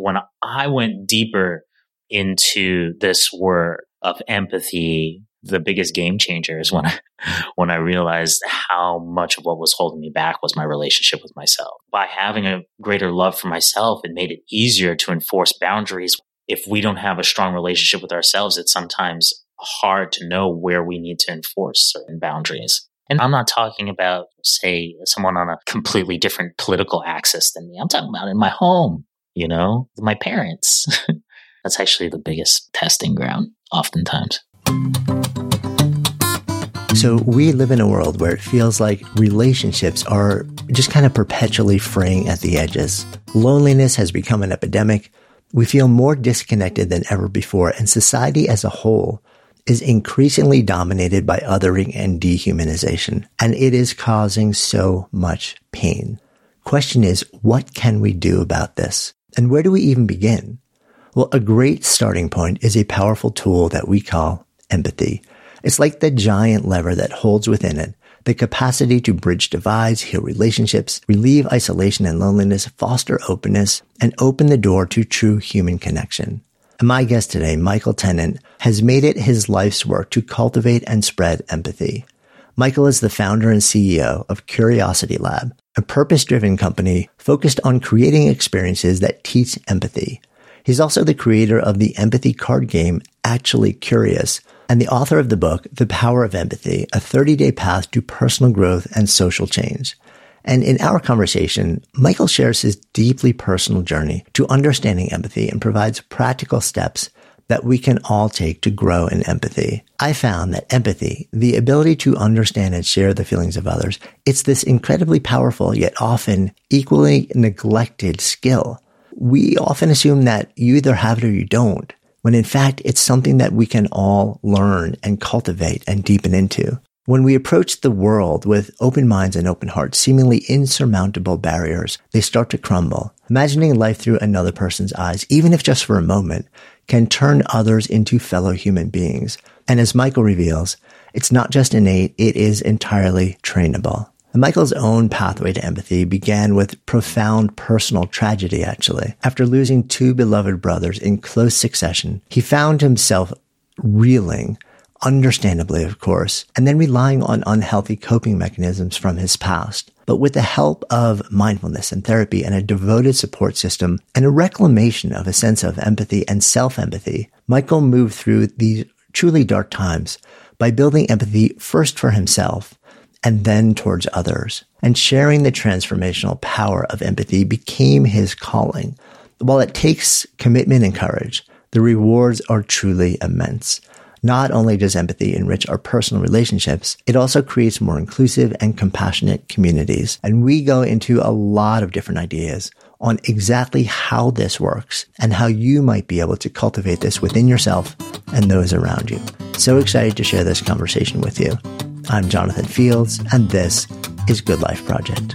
when I went deeper into this work of empathy, the biggest game changer is when I, when I realized how much of what was holding me back was my relationship with myself. By having a greater love for myself, it made it easier to enforce boundaries. If we don't have a strong relationship with ourselves, it's sometimes hard to know where we need to enforce certain boundaries. And I'm not talking about, say, someone on a completely different political axis than me. I'm talking about in my home, you know, my parents. That's actually the biggest testing ground, oftentimes. So, we live in a world where it feels like relationships are just kind of perpetually fraying at the edges. Loneliness has become an epidemic. We feel more disconnected than ever before, and society as a whole is increasingly dominated by othering and dehumanization, and it is causing so much pain. Question is, what can we do about this? And where do we even begin? Well, a great starting point is a powerful tool that we call empathy. It's like the giant lever that holds within it the capacity to bridge divides, heal relationships, relieve isolation and loneliness, foster openness, and open the door to true human connection. And my guest today, Michael Tennant, has made it his life's work to cultivate and spread empathy. Michael is the founder and CEO of Curiosity Lab, a purpose driven company focused on creating experiences that teach empathy. He's also the creator of the empathy card game, Actually Curious, and the author of the book, The Power of Empathy, a 30 day path to personal growth and social change. And in our conversation, Michael shares his deeply personal journey to understanding empathy and provides practical steps that we can all take to grow in empathy. I found that empathy, the ability to understand and share the feelings of others, it's this incredibly powerful yet often equally neglected skill. We often assume that you either have it or you don't, when in fact it's something that we can all learn and cultivate and deepen into. When we approach the world with open minds and open hearts, seemingly insurmountable barriers, they start to crumble. Imagining life through another person's eyes, even if just for a moment, can turn others into fellow human beings. And as Michael reveals, it's not just innate, it is entirely trainable. Michael's own pathway to empathy began with profound personal tragedy, actually. After losing two beloved brothers in close succession, he found himself reeling understandably, of course, and then relying on unhealthy coping mechanisms from his past. But with the help of mindfulness and therapy and a devoted support system and a reclamation of a sense of empathy and self-empathy, Michael moved through these truly dark times by building empathy first for himself and then towards others. And sharing the transformational power of empathy became his calling. While it takes commitment and courage, the rewards are truly immense. Not only does empathy enrich our personal relationships, it also creates more inclusive and compassionate communities. And we go into a lot of different ideas on exactly how this works and how you might be able to cultivate this within yourself and those around you. So excited to share this conversation with you. I'm Jonathan Fields, and this is Good Life Project.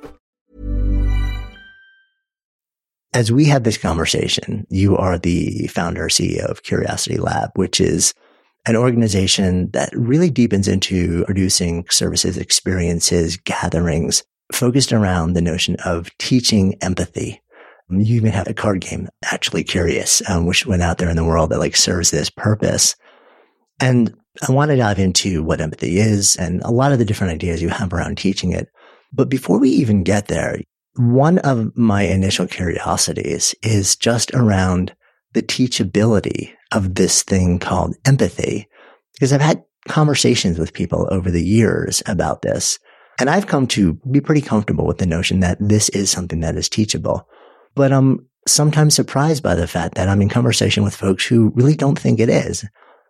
As we had this conversation, you are the founder CEO of Curiosity Lab, which is an organization that really deepens into producing services, experiences, gatherings focused around the notion of teaching empathy. You even have a card game, actually curious, um, which went out there in the world that like serves this purpose. And I want to dive into what empathy is and a lot of the different ideas you have around teaching it. But before we even get there, one of my initial curiosities is just around the teachability of this thing called empathy. Because I've had conversations with people over the years about this. And I've come to be pretty comfortable with the notion that this is something that is teachable. But I'm sometimes surprised by the fact that I'm in conversation with folks who really don't think it is.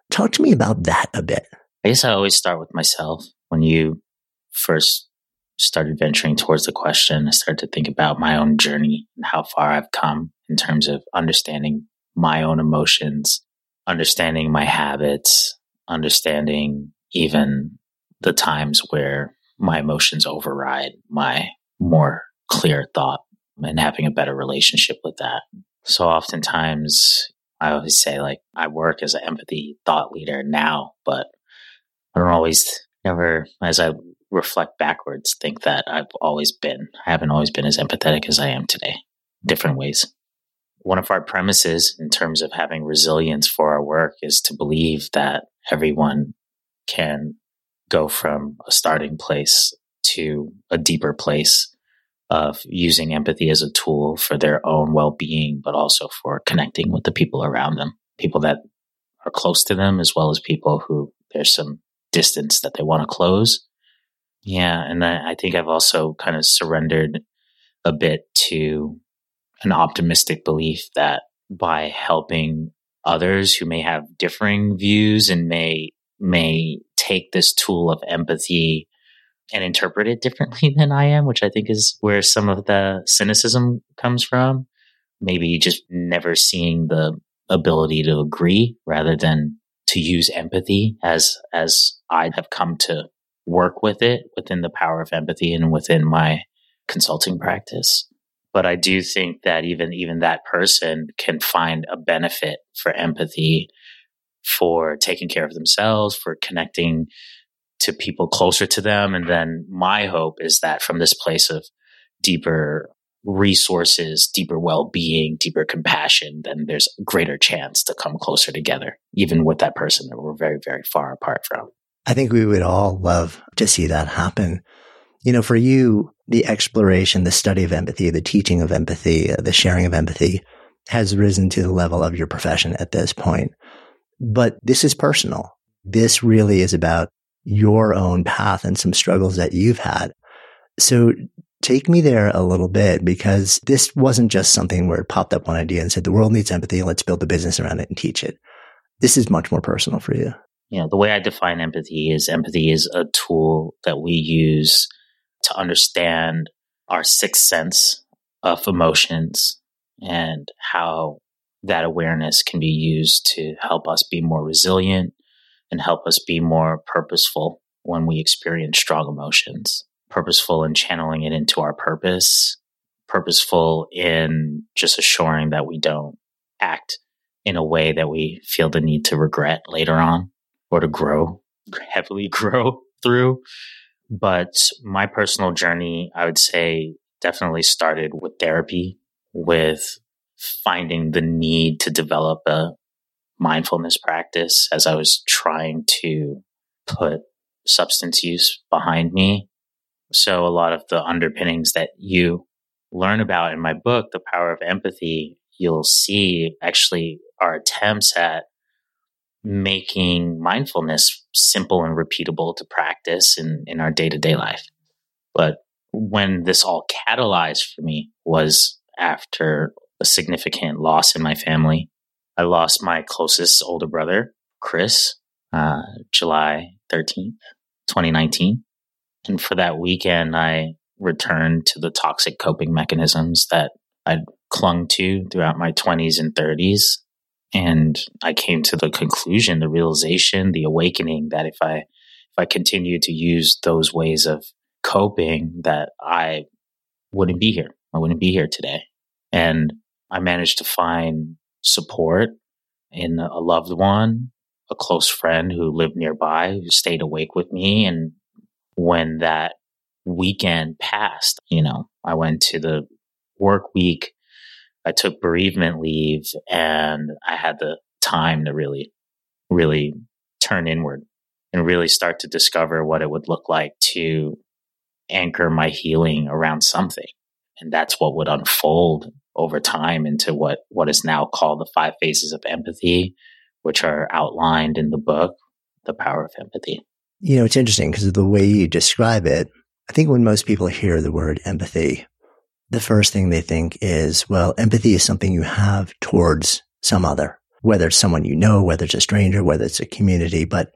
Talk to me about that a bit. I guess I always start with myself. When you first started venturing towards the question, I started to think about my own journey and how far I've come in terms of understanding my own emotions, understanding my habits, understanding even the times where my emotions override my more clear thought and having a better relationship with that. So oftentimes I always say like I work as an empathy thought leader now, but I don't always never as I reflect backwards think that I've always been. I haven't always been as empathetic as I am today. Different ways. One of our premises in terms of having resilience for our work is to believe that everyone can go from a starting place to a deeper place of using empathy as a tool for their own well-being, but also for connecting with the people around them, people that are close to them, as well as people who there's some distance that they want to close. Yeah. And I, I think I've also kind of surrendered a bit to an optimistic belief that by helping others who may have differing views and may may take this tool of empathy and interpret it differently than I am, which I think is where some of the cynicism comes from. Maybe just never seeing the ability to agree rather than to use empathy as as I have come to work with it within the power of empathy and within my consulting practice. But I do think that even even that person can find a benefit for empathy for taking care of themselves, for connecting to people closer to them. And then my hope is that from this place of deeper resources, deeper well being, deeper compassion, then there's a greater chance to come closer together, even with that person that we're very, very far apart from. I think we would all love to see that happen. You know, for you, the exploration, the study of empathy, the teaching of empathy, uh, the sharing of empathy has risen to the level of your profession at this point. But this is personal. This really is about your own path and some struggles that you've had. So take me there a little bit because this wasn't just something where it popped up one idea and said, the world needs empathy. Let's build a business around it and teach it. This is much more personal for you. You know, the way I define empathy is empathy is a tool that we use to understand our sixth sense of emotions and how that awareness can be used to help us be more resilient and help us be more purposeful when we experience strong emotions. Purposeful in channeling it into our purpose, purposeful in just assuring that we don't act in a way that we feel the need to regret later on or to grow, heavily grow through. But my personal journey, I would say, definitely started with therapy, with finding the need to develop a mindfulness practice as I was trying to put substance use behind me. So a lot of the underpinnings that you learn about in my book, The Power of Empathy, you'll see actually are attempts at making mindfulness simple and repeatable to practice in, in our day to day life. But when this all catalyzed for me was after a significant loss in my family. I lost my closest older brother, Chris, uh, July 13th, 2019. And for that weekend, I returned to the toxic coping mechanisms that I'd clung to throughout my 20s and 30s. And I came to the conclusion, the realization, the awakening that if I if I continued to use those ways of coping, that I wouldn't be here. I wouldn't be here today. And I managed to find support in a loved one, a close friend who lived nearby, who stayed awake with me. And when that weekend passed, you know, I went to the work week. I took bereavement leave and I had the time to really, really turn inward and really start to discover what it would look like to anchor my healing around something. And that's what would unfold over time into what, what is now called the five phases of empathy, which are outlined in the book, The Power of Empathy. You know, it's interesting because of the way you describe it. I think when most people hear the word empathy, the first thing they think is, well, empathy is something you have towards some other, whether it's someone you know, whether it's a stranger, whether it's a community, but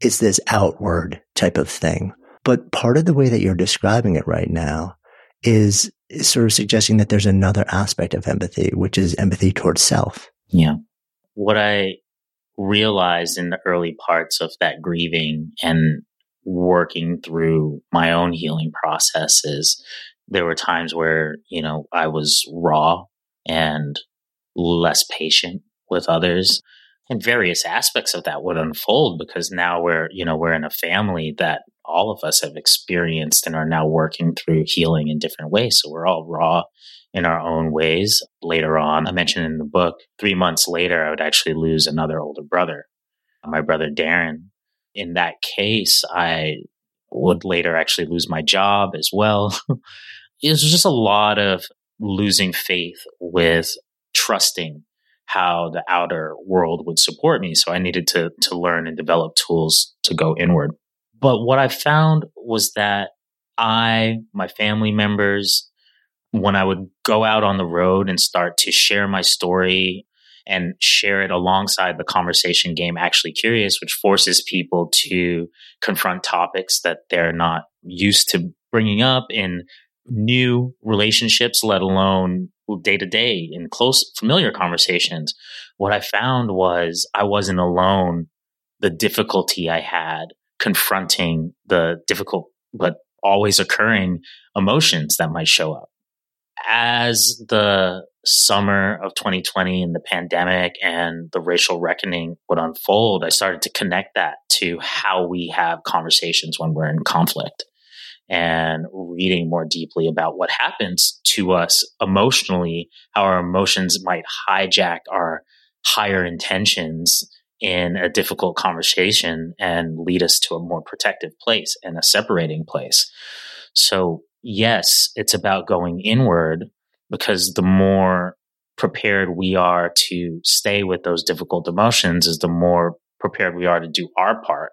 it's this outward type of thing. But part of the way that you're describing it right now is, sort of suggesting that there's another aspect of empathy, which is empathy towards self. Yeah. What I realized in the early parts of that grieving and working through my own healing processes, there were times where, you know, I was raw and less patient with others and various aspects of that would unfold because now we're, you know, we're in a family that all of us have experienced and are now working through healing in different ways. So we're all raw in our own ways. Later on, I mentioned in the book, three months later, I would actually lose another older brother, my brother Darren. In that case, I would later actually lose my job as well. it was just a lot of losing faith with trusting how the outer world would support me. So I needed to, to learn and develop tools to go inward. But what I found was that I, my family members, when I would go out on the road and start to share my story and share it alongside the conversation game actually curious which forces people to confront topics that they're not used to bringing up in new relationships let alone day to day in close familiar conversations what i found was i wasn't alone the difficulty i had confronting the difficult but always occurring emotions that might show up. As the summer of 2020 and the pandemic and the racial reckoning would unfold, I started to connect that to how we have conversations when we're in conflict and reading more deeply about what happens to us emotionally, how our emotions might hijack our higher intentions in a difficult conversation and lead us to a more protective place and a separating place. So, yes, it's about going inward because the more prepared we are to stay with those difficult emotions is the more prepared we are to do our part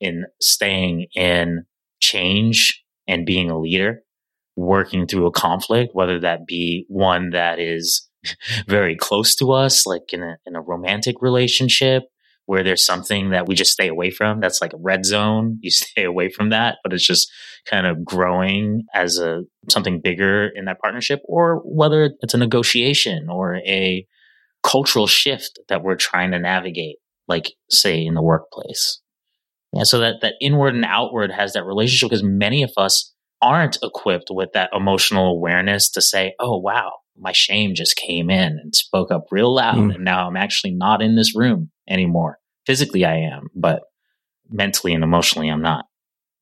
in staying in change and being a leader, working through a conflict, whether that be one that is very close to us, like in a, in a romantic relationship, where there's something that we just stay away from. That's like a red zone. You stay away from that, but it's just kind of growing as a something bigger in that partnership, or whether it's a negotiation or a cultural shift that we're trying to navigate, like say in the workplace. Yeah, so that that inward and outward has that relationship because many of us aren't equipped with that emotional awareness to say, oh, wow, my shame just came in and spoke up real loud. Mm. And now I'm actually not in this room anymore. Physically, I am, but mentally and emotionally, I'm not.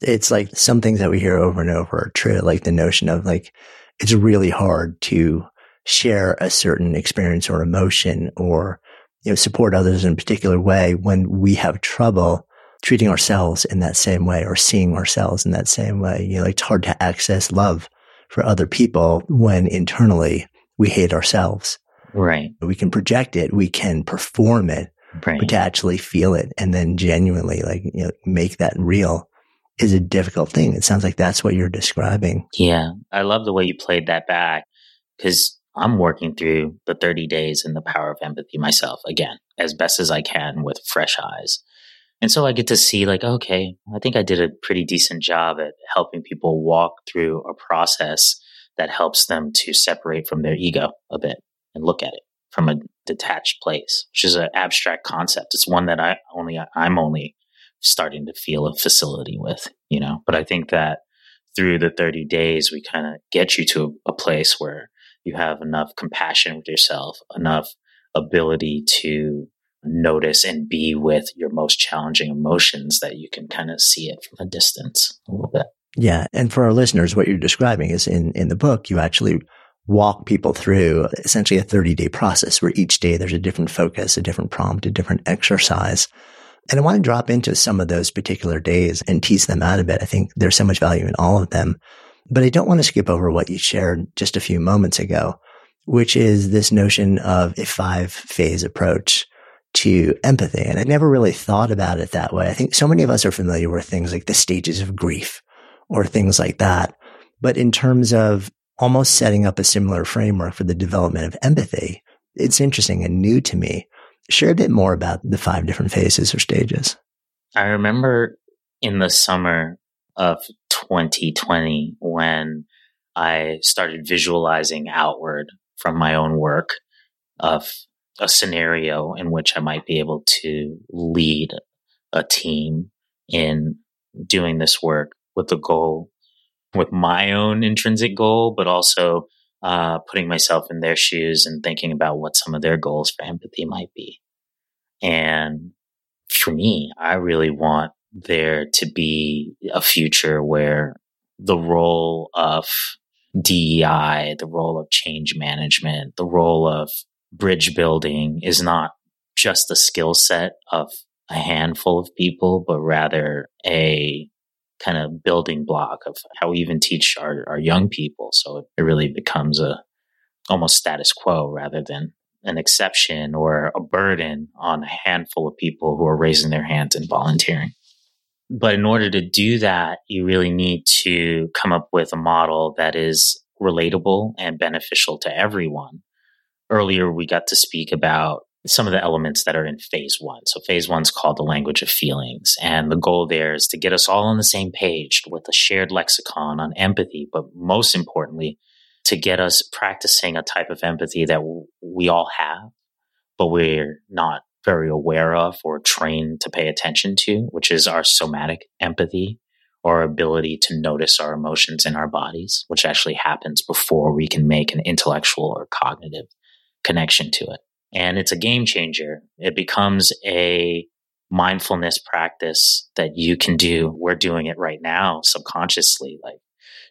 It's like some things that we hear over and over are true, like the notion of like, it's really hard to share a certain experience or emotion or, you know, support others in a particular way when we have trouble treating ourselves in that same way or seeing ourselves in that same way. You know, it's hard to access love for other people when internally we hate ourselves. Right. We can project it. We can perform it, right. but to actually feel it and then genuinely like, you know, make that real is a difficult thing. It sounds like that's what you're describing. Yeah. I love the way you played that back because I'm working through the 30 days in the power of empathy myself again, as best as I can with fresh eyes. And so I get to see, like, okay, I think I did a pretty decent job at helping people walk through a process that helps them to separate from their ego a bit and look at it from a detached place, which is an abstract concept. It's one that I only, I'm only starting to feel a facility with, you know, but I think that through the 30 days, we kind of get you to a, a place where you have enough compassion with yourself, enough ability to notice and be with your most challenging emotions that you can kind of see it from a distance a little bit. Yeah. And for our listeners, what you're describing is in, in the book, you actually walk people through essentially a 30 day process where each day there's a different focus, a different prompt, a different exercise. And I want to drop into some of those particular days and tease them out a bit. I think there's so much value in all of them, but I don't want to skip over what you shared just a few moments ago, which is this notion of a five phase approach to empathy. And I never really thought about it that way. I think so many of us are familiar with things like the stages of grief or things like that. But in terms of almost setting up a similar framework for the development of empathy, it's interesting and new to me. Share a bit more about the five different phases or stages. I remember in the summer of 2020 when I started visualizing outward from my own work of a scenario in which I might be able to lead a team in doing this work with the goal, with my own intrinsic goal, but also uh, putting myself in their shoes and thinking about what some of their goals for empathy might be. And for me, I really want there to be a future where the role of DEI, the role of change management, the role of bridge building is not just a skill set of a handful of people, but rather a kind of building block of how we even teach our, our young people. So it really becomes a almost status quo rather than an exception or a burden on a handful of people who are raising their hands and volunteering. But in order to do that, you really need to come up with a model that is relatable and beneficial to everyone earlier we got to speak about some of the elements that are in phase one. So phase one is called the language of feelings. And the goal there is to get us all on the same page with a shared lexicon on empathy, but most importantly, to get us practicing a type of empathy that we all have, but we're not very aware of or trained to pay attention to, which is our somatic empathy our ability to notice our emotions in our bodies, which actually happens before we can make an intellectual or cognitive connection to it. And it's a game changer. It becomes a mindfulness practice that you can do. We're doing it right now subconsciously, like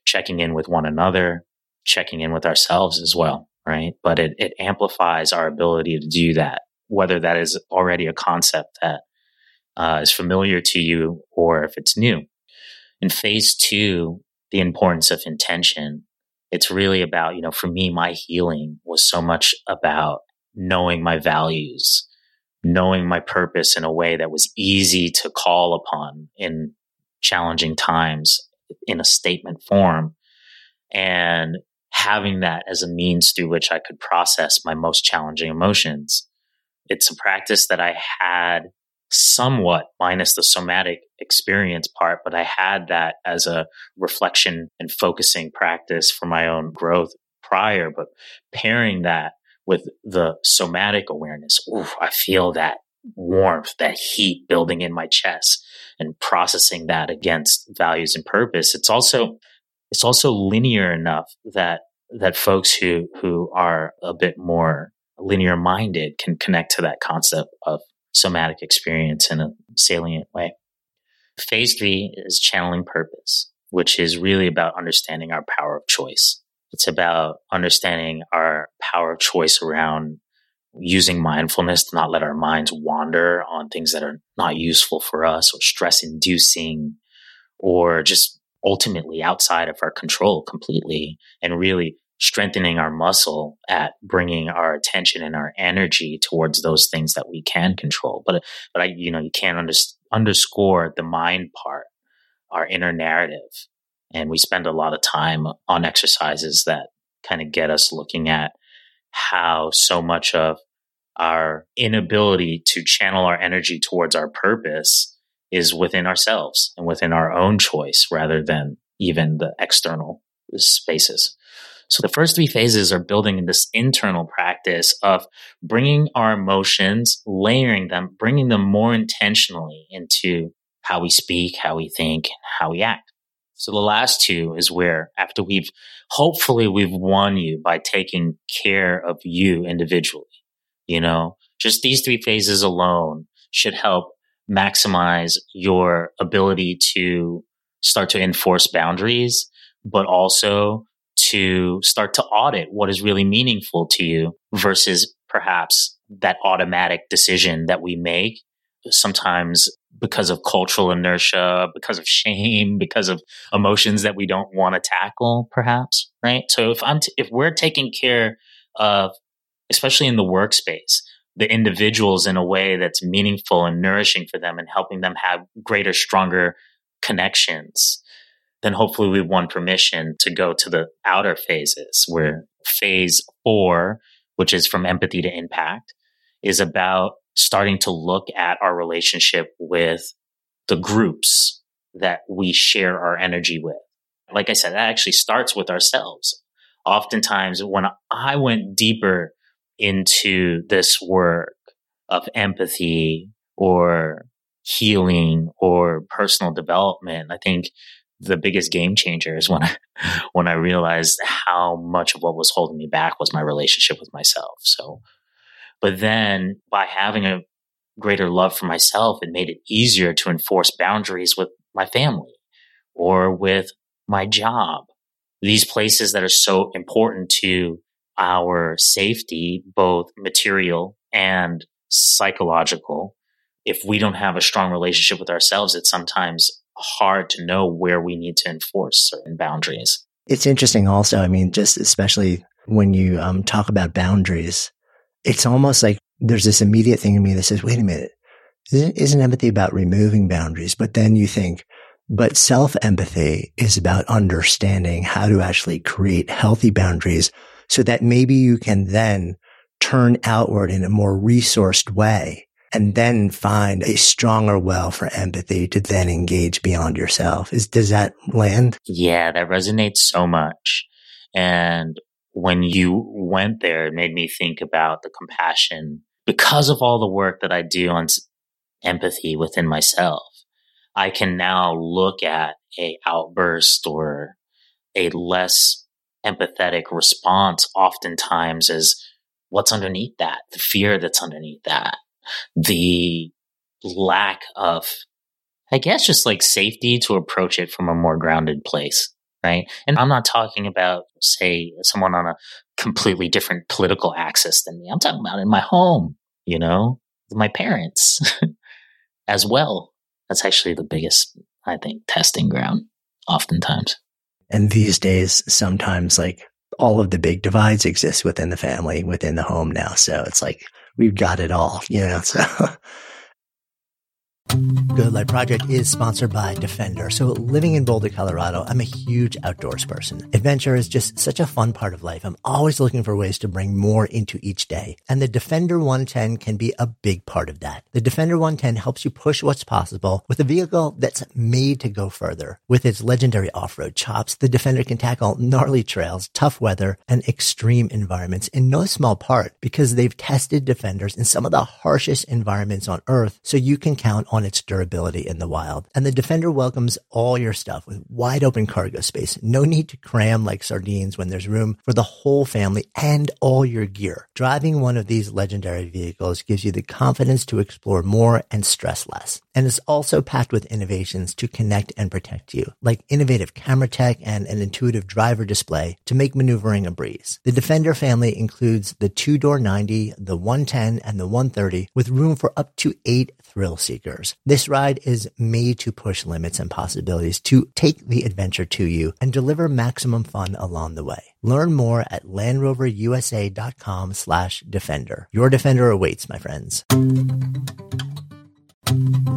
checking in with one another, checking in with ourselves as well, right? But it, it amplifies our ability to do that, whether that is already a concept that uh, is familiar to you or if it's new. In phase two, the importance of intention it's really about, you know, for me, my healing was so much about knowing my values, knowing my purpose in a way that was easy to call upon in challenging times in a statement form and having that as a means through which I could process my most challenging emotions. It's a practice that I had somewhat minus the somatic experience part, but I had that as a reflection and focusing practice for my own growth prior. But pairing that with the somatic awareness, ooh, I feel that warmth, that heat building in my chest and processing that against values and purpose. It's also, it's also linear enough that, that folks who, who are a bit more linear minded can connect to that concept of somatic experience in a salient way. Phase three is channeling purpose, which is really about understanding our power of choice. It's about understanding our power of choice around using mindfulness to not let our minds wander on things that are not useful for us or stress inducing or just ultimately outside of our control completely and really strengthening our muscle at bringing our attention and our energy towards those things that we can control. But, but I, you know, you can't under, underscore the mind part, our inner narrative. And we spend a lot of time on exercises that kind of get us looking at how so much of our inability to channel our energy towards our purpose is within ourselves and within our own choice rather than even the external spaces. So the first three phases are building this internal practice of bringing our emotions, layering them, bringing them more intentionally into how we speak, how we think, how we act. So the last two is where after we've, hopefully we've won you by taking care of you individually. You know, just these three phases alone should help maximize your ability to start to enforce boundaries, but also to start to audit what is really meaningful to you versus perhaps that automatic decision that we make sometimes because of cultural inertia, because of shame, because of emotions that we don't want to tackle, perhaps, right? So if I'm, t- if we're taking care of, especially in the workspace, the individuals in a way that's meaningful and nourishing for them and helping them have greater, stronger connections, then hopefully we've won permission to go to the outer phases where phase four, which is from empathy to impact, is about starting to look at our relationship with the groups that we share our energy with. Like I said, that actually starts with ourselves. Oftentimes, when I went deeper into this work of empathy or healing or personal development, I think the biggest game changer is when I, when I realized how much of what was holding me back was my relationship with myself. So but then by having a greater love for myself, it made it easier to enforce boundaries with my family or with my job. These places that are so important to our safety, both material and psychological. If we don't have a strong relationship with ourselves, it sometimes hard to know where we need to enforce certain boundaries. It's interesting also. I mean, just especially when you um, talk about boundaries, it's almost like there's this immediate thing in me that says, wait a minute, isn't, isn't empathy about removing boundaries? But then you think, but self empathy is about understanding how to actually create healthy boundaries so that maybe you can then turn outward in a more resourced way and then find a stronger well for empathy to then engage beyond yourself. Is, does that land? Yeah, that resonates so much. And when you went there, it made me think about the compassion because of all the work that I do on empathy within myself. I can now look at a outburst or a less empathetic response oftentimes as what's underneath that, the fear that's underneath that, the lack of, I guess, just like safety to approach it from a more grounded place right? And I'm not talking about, say, someone on a completely different political axis than me. I'm talking about in my home, you know, my parents as well. That's actually the biggest, I think, testing ground oftentimes. And these days, sometimes like all of the big divides exist within the family, within the home now. So it's like we've got it all, you know. So Good Life Project is sponsored by Defender. So living in Boulder, Colorado, I'm a huge outdoors person. Adventure is just such a fun part of life. I'm always looking for ways to bring more into each day. And the Defender 110 can be a big part of that. The Defender 110 helps you push what's possible with a vehicle that's made to go further. With its legendary off-road chops, the Defender can tackle gnarly trails, tough weather, and extreme environments in no small part because they've tested Defenders in some of the harshest environments on earth so you can count on its durability in the wild. And the Defender welcomes all your stuff with wide open cargo space. No need to cram like sardines when there's room for the whole family and all your gear. Driving one of these legendary vehicles gives you the confidence to explore more and stress less. And it's also packed with innovations to connect and protect you, like innovative camera tech and an intuitive driver display to make maneuvering a breeze. The Defender family includes the two door 90, the 110, and the 130 with room for up to eight thrill seekers. This ride is made to push limits and possibilities to take the adventure to you and deliver maximum fun along the way. Learn more at LandRoverUSA.com slash Defender. Your Defender awaits, my friends.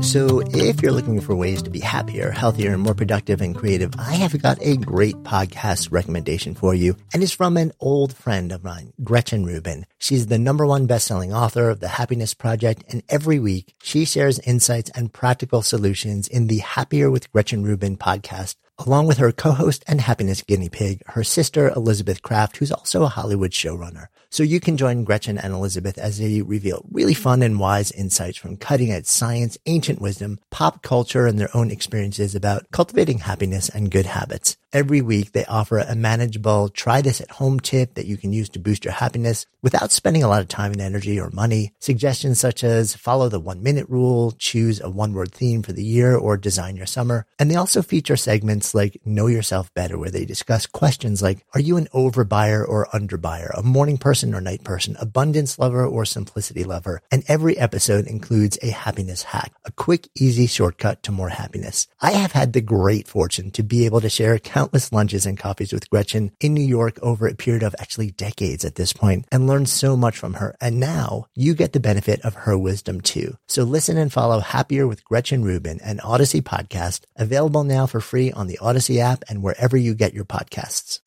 So, if you're looking for ways to be happier, healthier, and more productive and creative, I have got a great podcast recommendation for you. And it's from an old friend of mine, Gretchen Rubin. She's the number one best-selling author of The Happiness Project. And every week she shares insights and practical solutions in the Happier with Gretchen Rubin podcast along with her co-host and happiness guinea pig, her sister Elizabeth Craft, who's also a Hollywood showrunner. So you can join Gretchen and Elizabeth as they reveal really fun and wise insights from cutting edge science, ancient wisdom, pop culture, and their own experiences about cultivating happiness and good habits. Every week they offer a manageable try this at home tip that you can use to boost your happiness without spending a lot of time and energy or money. Suggestions such as follow the one minute rule, choose a one word theme for the year, or design your summer. And they also feature segments like know yourself better where they discuss questions like, are you an overbuyer or underbuyer, a morning person or night person, abundance lover or simplicity lover? And every episode includes a happiness hack, a quick, easy shortcut to more happiness. I have had the great fortune to be able to share countless lunches and coffees with Gretchen in New York over a period of actually decades at this point and learned so much from her. And now you get the benefit of her wisdom too. So listen and follow Happier with Gretchen Rubin, an Audacy podcast available now for free on the Audacy app and wherever you get your podcasts.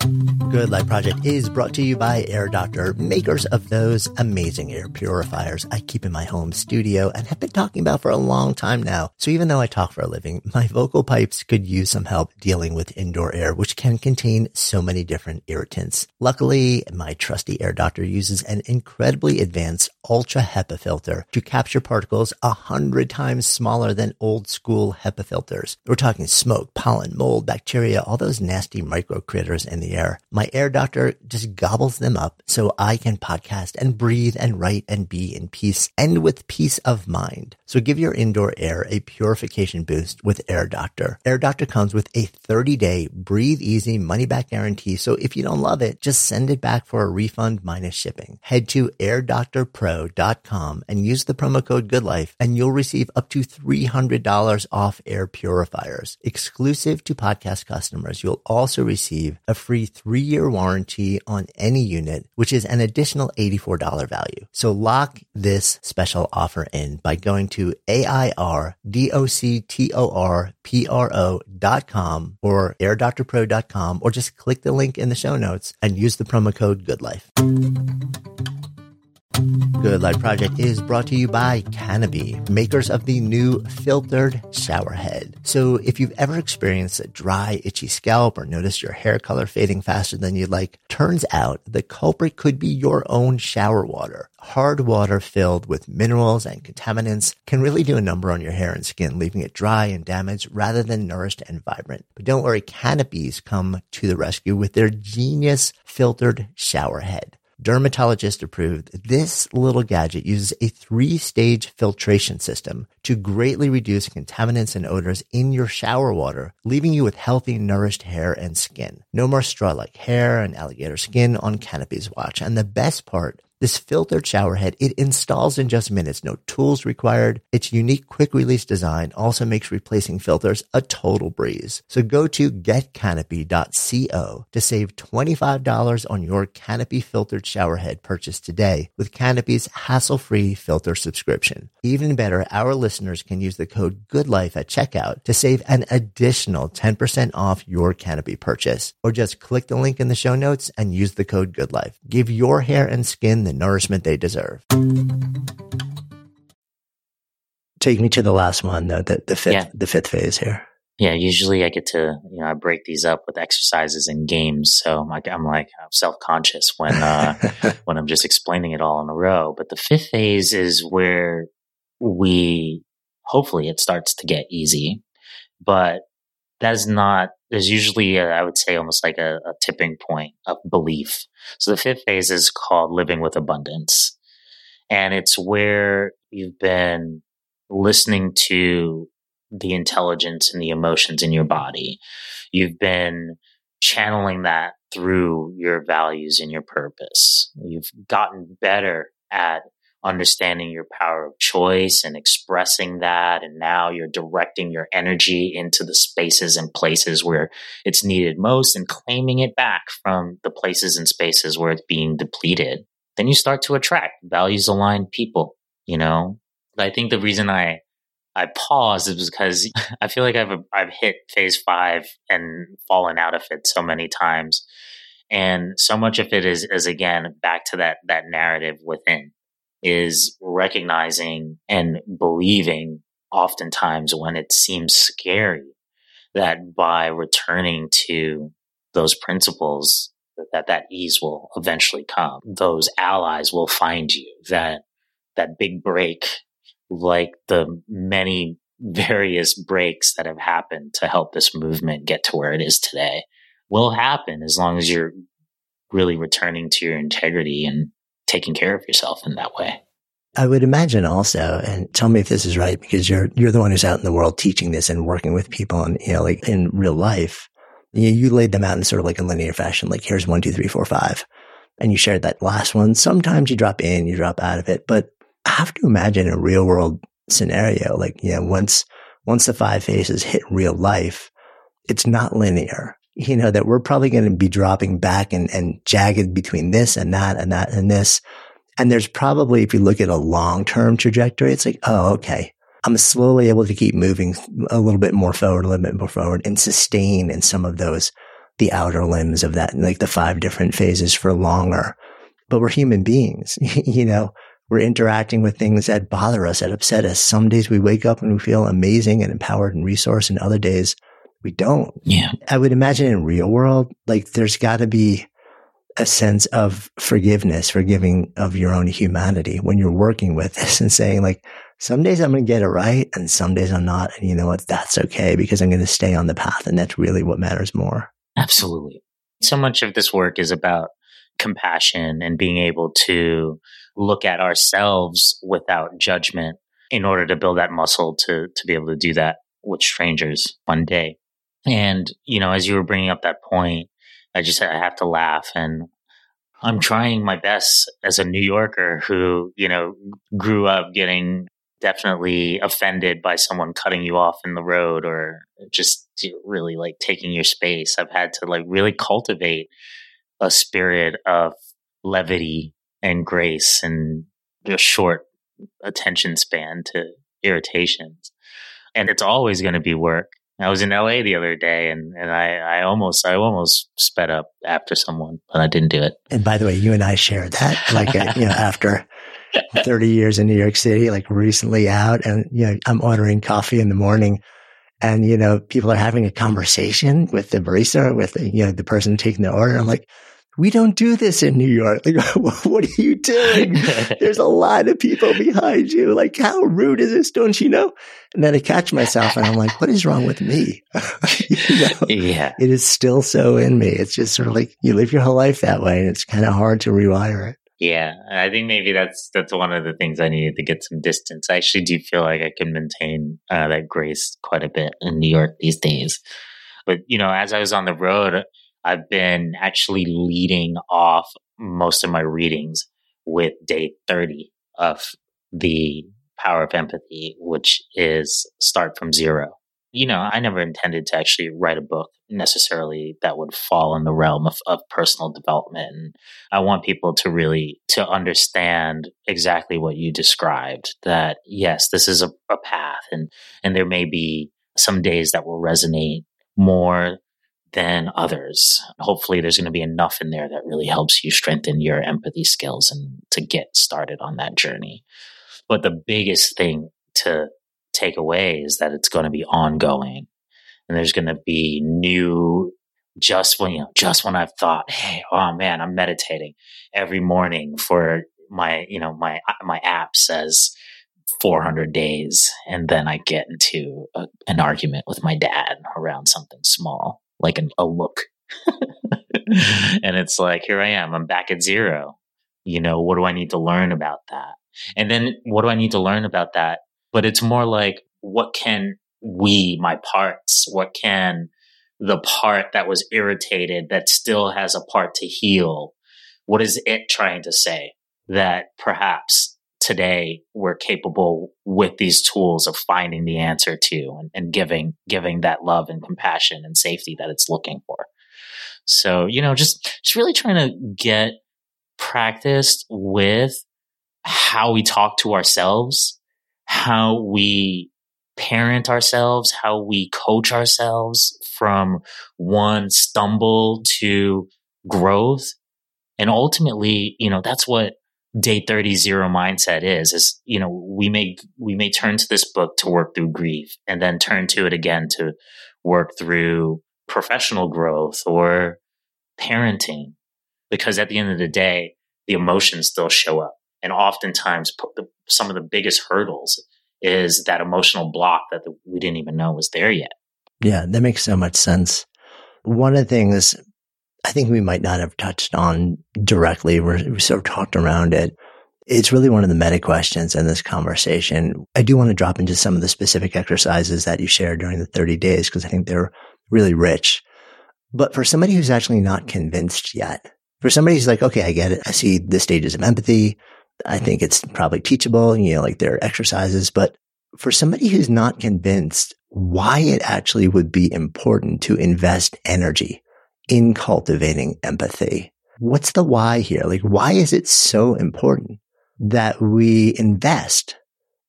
Good Life Project is brought to you by Air Doctor, makers of those amazing air purifiers I keep in my home studio and have been talking about for a long time now. So even though I talk for a living, my vocal pipes could use some help dealing with indoor air, which can contain so many different irritants. Luckily, my trusty Air Doctor uses an incredibly advanced ultra HEPA filter to capture particles a hundred times smaller than old school HEPA filters. We're talking smoke, pollen, mold, bacteria, all those nasty micro critters in the air. My air doctor just gobbles them up so I can podcast and breathe and write and be in peace and with peace of mind. So give your indoor air a purification boost with Air Doctor. Air Doctor comes with a 30 day breathe easy money back guarantee. So if you don't love it, just send it back for a refund minus shipping. Head to airdoctorpro.com and use the promo code GoodLife and you'll receive up to $300 off air purifiers. Exclusive to podcast customers, you'll also receive a free three year warranty on any unit, which is an additional $84 value. So lock this special offer in by going to A-I-R-D-O-C-T-O-R-P-R-O.com or airdoctorpro.com or just click the link in the show notes and use the promo code GoodLife. Good Life Project is brought to you by Canopy, makers of the new filtered shower head. So if you've ever experienced a dry, itchy scalp or noticed your hair color fading faster than you'd like, turns out the culprit could be your own shower water. Hard water filled with minerals and contaminants can really do a number on your hair and skin, leaving it dry and damaged rather than nourished and vibrant. But don't worry, Canopies come to the rescue with their genius filtered shower head dermatologist approved, this little gadget uses a three stage filtration system to greatly reduce contaminants and odors in your shower water, leaving you with healthy, nourished hair and skin. No more straw like hair and alligator skin on Canopy's watch. And the best part, this filtered shower head, it installs in just minutes, no tools required. Its unique quick release design also makes replacing filters a total breeze. So go to getcanopy.co to save $25 on your Canopy filtered shower head purchase today with Canopy's hassle-free filter subscription. Even better, our listeners can use the code GOODLIFE at checkout to save an additional 10% off your Canopy purchase. Or just click the link in the show notes and use the code GOODLIFE. Give your hair and skin the nourishment they deserve. Take me to the last one, though, the, the fifth, Yeah. the fifth phase here. Yeah, usually I get to, you know, I break these up with exercises and games. So I'm like, I'm like self conscious when, uh, when I'm just explaining it all in a row. But the fifth phase is where we, hopefully it starts to get easy, but that is not, there's usually, a, I would say almost like a, a tipping point of belief. So the fifth phase is called living with abundance. And it's where you've been listening to the intelligence and the emotions in your body. You've been channeling that through your values and your purpose. You've gotten better at understanding your power of choice and expressing that. And now you're directing your energy into the spaces and places where it's needed most and claiming it back from the places and spaces where it's being depleted. Then you start to attract values aligned people, you know, I think the reason I I pause is because I feel like I've I've hit phase five and fallen out of it so many times, and so much of it is is again back to that that narrative within is recognizing and believing oftentimes when it seems scary that by returning to those principles that that ease will eventually come. Those allies will find you. That that big break like the many various breaks that have happened to help this movement get to where it is today will happen as long as you're really returning to your integrity and taking care of yourself in that way. I would imagine also, and tell me if this is right, because you're you're the one who's out in the world teaching this and working with people, and you know, like in real life, you, you laid them out in sort of like a linear fashion. Like here's one, two, three, four, five, and you shared that last one. Sometimes you drop in, you drop out of it, but I have to imagine a real world scenario, like you know, once once the five phases hit real life, it's not linear. You know that we're probably going to be dropping back and and jagged between this and that and that and this and there's probably, if you look at a long term trajectory, it's like, oh, okay. I'm slowly able to keep moving a little bit more forward, a little bit more forward and sustain in some of those, the outer limbs of that, like the five different phases for longer. But we're human beings, you know, we're interacting with things that bother us, that upset us. Some days we wake up and we feel amazing and empowered and resourced and other days we don't. Yeah. I would imagine in real world, like there's got to be a sense of forgiveness, forgiving of your own humanity when you're working with this and saying like, some days I'm going to get it right and some days I'm not. And you know what? That's okay because I'm going to stay on the path. And that's really what matters more. Absolutely. So much of this work is about compassion and being able to look at ourselves without judgment in order to build that muscle to, to be able to do that with strangers one day. And, you know, as you were bringing up that point, I just I have to laugh and I'm trying my best as a New Yorker who, you know, grew up getting definitely offended by someone cutting you off in the road or just really like taking your space. I've had to like really cultivate a spirit of levity and grace and a short attention span to irritations. And it's always going to be work. I was in LA the other day and, and I, I almost I almost sped up after someone, but I didn't do it. And by the way, you and I shared that, like uh, you know, after 30 years in New York City, like recently out and you know, I'm ordering coffee in the morning and you know, people are having a conversation with the barista, with the, you know, the person taking the order. I'm like, we don't do this in New York. Like, what are you doing? There's a lot of people behind you. Like, how rude is this? Don't you know? And then I catch myself and I'm like, what is wrong with me? you know, yeah. It is still so in me. It's just sort of like you live your whole life that way and it's kind of hard to rewire it. Yeah, I think maybe that's that's one of the things I needed to get some distance. I actually do feel like I can maintain uh, that grace quite a bit in New York these days. But you know, as I was on the road, I've been actually leading off most of my readings with day 30 of the power of empathy, which is start from zero. You know, I never intended to actually write a book necessarily that would fall in the realm of, of personal development. And I want people to really to understand exactly what you described that yes, this is a, a path and and there may be some days that will resonate more than others. Hopefully, there's going to be enough in there that really helps you strengthen your empathy skills and to get started on that journey. But the biggest thing to take away is that it's going to be ongoing and there's going to be new just when you know just when i've thought hey oh man i'm meditating every morning for my you know my my app says 400 days and then i get into a, an argument with my dad around something small like an, a look. and it's like, here I am. I'm back at zero. You know, what do I need to learn about that? And then what do I need to learn about that? But it's more like, what can we, my parts, what can the part that was irritated that still has a part to heal? What is it trying to say that perhaps today we're capable with these tools of finding the answer to and, and, giving giving that love and compassion and safety that it's looking for so you know just just really trying to get practiced with how we talk to ourselves how we parent ourselves, how we coach ourselves from one stumble to growth. And ultimately, you know, that's what day 30 zero mindset is, is, you know, we may, we may turn to this book to work through grief and then turn to it again to work through professional growth or parenting. Because at the end of the day, the emotions still show up. And oftentimes, some of the biggest hurdles is that emotional block that we didn't even know was there yet. Yeah, that makes so much sense. One of the things I think we might not have touched on directly, We're sort of talked around it. It's really one of the meta questions in this conversation. I do want to drop into some of the specific exercises that you shared during the 30 days because I think they're really rich. But for somebody who's actually not convinced yet, for somebody who's like, okay, I get it. I see the stages of empathy. I think it's probably teachable, you know, like there are exercises, but for somebody who's not convinced why it actually would be important to invest energy in cultivating empathy, what's the why here? Like, why is it so important that we invest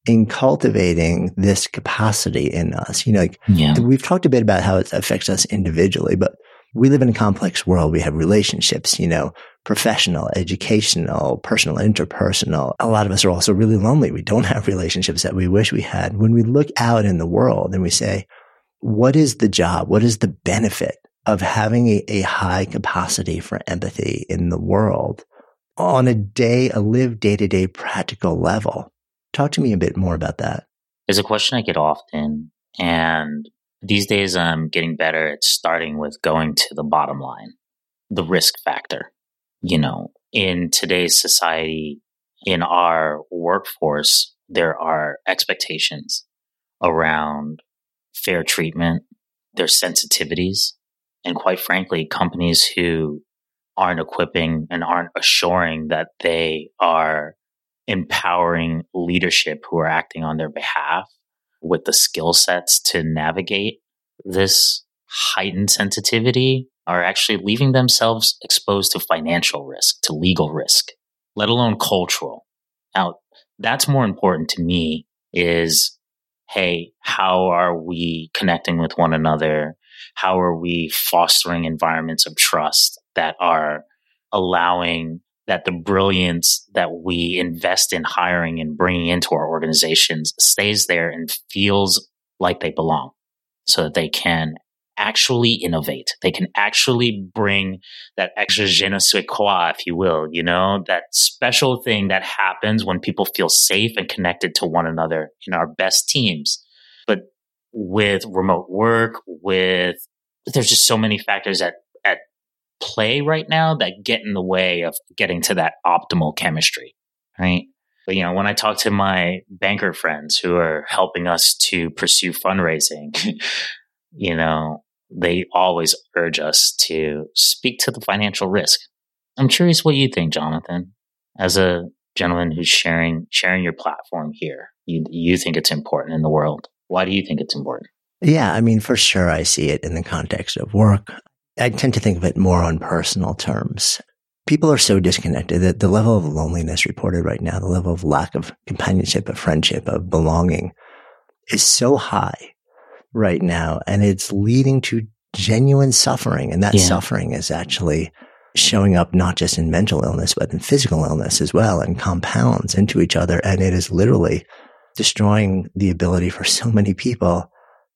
in cultivating this capacity in us? You know, like yeah. we've talked a bit about how it affects us individually, but we live in a complex world. We have relationships, you know, professional, educational, personal, interpersonal. A lot of us are also really lonely. We don't have relationships that we wish we had. When we look out in the world and we say, what is the job? What is the benefit of having a, a high capacity for empathy in the world on a day, a live day to day practical level? Talk to me a bit more about that. There's a question I get often and these days, I'm getting better at starting with going to the bottom line, the risk factor. You know, in today's society, in our workforce, there are expectations around fair treatment, there's sensitivities, and quite frankly, companies who aren't equipping and aren't assuring that they are empowering leadership who are acting on their behalf with the skill sets to navigate this heightened sensitivity are actually leaving themselves exposed to financial risk, to legal risk, let alone cultural. Now, that's more important to me is, hey, how are we connecting with one another? How are we fostering environments of trust that are allowing that the brilliance that we invest in hiring and bringing into our organizations stays there and feels like they belong so that they can actually innovate. They can actually bring that extra je ne sais quoi, if you will, you know, that special thing that happens when people feel safe and connected to one another in our best teams. But with remote work, with there's just so many factors at, at play right now that get in the way of getting to that optimal chemistry, right? But, you know, when I talk to my banker friends who are helping us to pursue fundraising, you know, they always urge us to speak to the financial risk. I'm curious what you think, Jonathan, as a gentleman who's sharing sharing your platform here. You you think it's important in the world. Why do you think it's important? Yeah, I mean, for sure, I see it in the context of work. I tend to think of it more on personal terms people are so disconnected that the level of loneliness reported right now, the level of lack of companionship, of friendship, of belonging is so high right now. And it's leading to genuine suffering. And that yeah. suffering is actually showing up not just in mental illness, but in physical illness as well and compounds into each other. And it is literally destroying the ability for so many people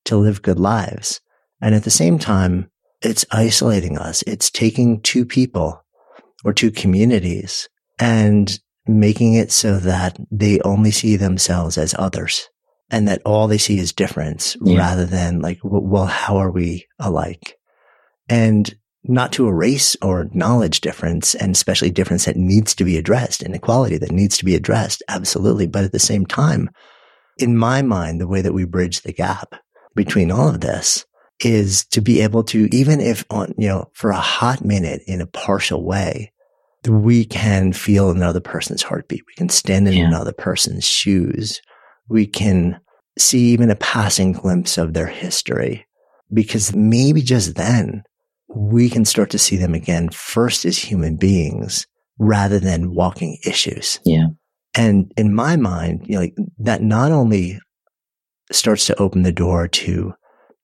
to live good lives. And at the same time, it's isolating us. It's taking two people or two communities and making it so that they only see themselves as others and that all they see is difference yeah. rather than like, well, how are we alike? And not to erase or knowledge difference and especially difference that needs to be addressed, inequality that needs to be addressed. Absolutely. But at the same time, in my mind, the way that we bridge the gap between all of this is to be able to, even if on, you know, for a hot minute in a partial way, we can feel another person's heartbeat. We can stand in yeah. another person's shoes. We can see even a passing glimpse of their history because maybe just then we can start to see them again first as human beings rather than walking issues. Yeah. And in my mind, you know, like that not only starts to open the door to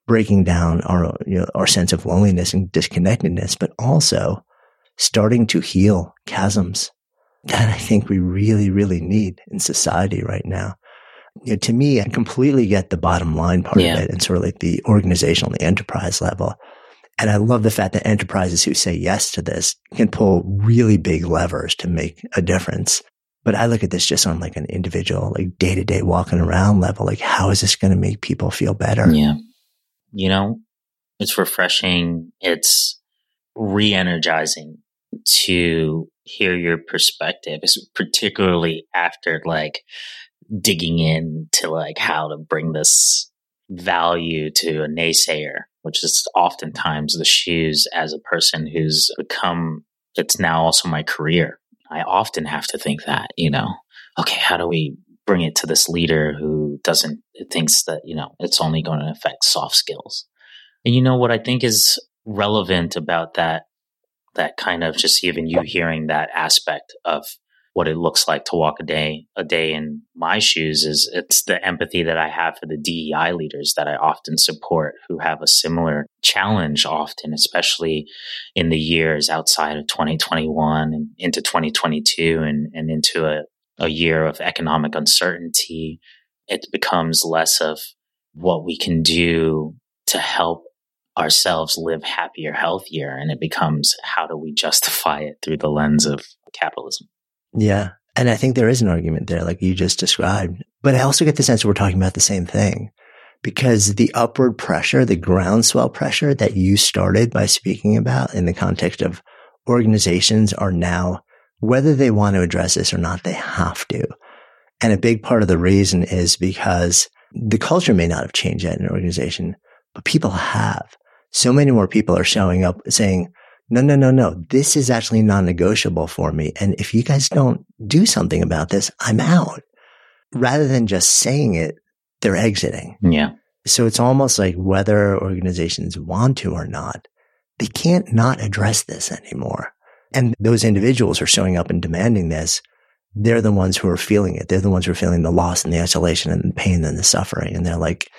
breaking down our, you know, our sense of loneliness and disconnectedness, but also starting to heal chasms that I think we really, really need in society right now. You know, to me, I completely get the bottom line part Yeah. of it and sort of like the organizational, the enterprise level. And I love the fact that enterprises who say yes to this can pull really big levers to make a difference. But I look at this just on like an individual, like day to day walking around level. Like, how is this going to make people feel better? Yeah. You know, it's refreshing. It's re energizing to hear your perspective, particularly after like digging into like how to bring this value to a naysayer, which is oftentimes the shoes as a person who's become, it's now also my career. I often have to think that, you know, okay, how do we bring it to this leader who doesn't thinks that you know it's only going to affect soft skills and you know what i think is relevant about that that kind of just even you hearing that aspect of what it looks like to walk a day a day in my shoes is it's the empathy that i have for the dei leaders that i often support who have a similar challenge often especially in the years outside of 2021 and into 2022 and, and into a a year of economic uncertainty, it becomes less of what we can do to help ourselves live happier, healthier. And it becomes how do we justify it through the lens of capitalism? Yeah. And I think there is an argument there, like you just described. But I also get the sense we're talking about the same thing because the upward pressure, the groundswell pressure that you started by speaking about in the context of organizations are now, whether they want to address this or not, they have to. And a big part of the reason is because the culture may not have changed yet in an organization, but people have. So many more people are showing up saying, no, no, no, no. This is actually non-negotiable for me. And if you guys don't do something about this, I'm out. Rather than just saying it, they're exiting. Yeah. So it's almost like whether organizations want to or not, they can't not address this anymore. And those individuals are showing up and demanding this. They're the ones who are feeling it. They're the ones who are feeling the loss and the isolation and the pain and the suffering. And they're like,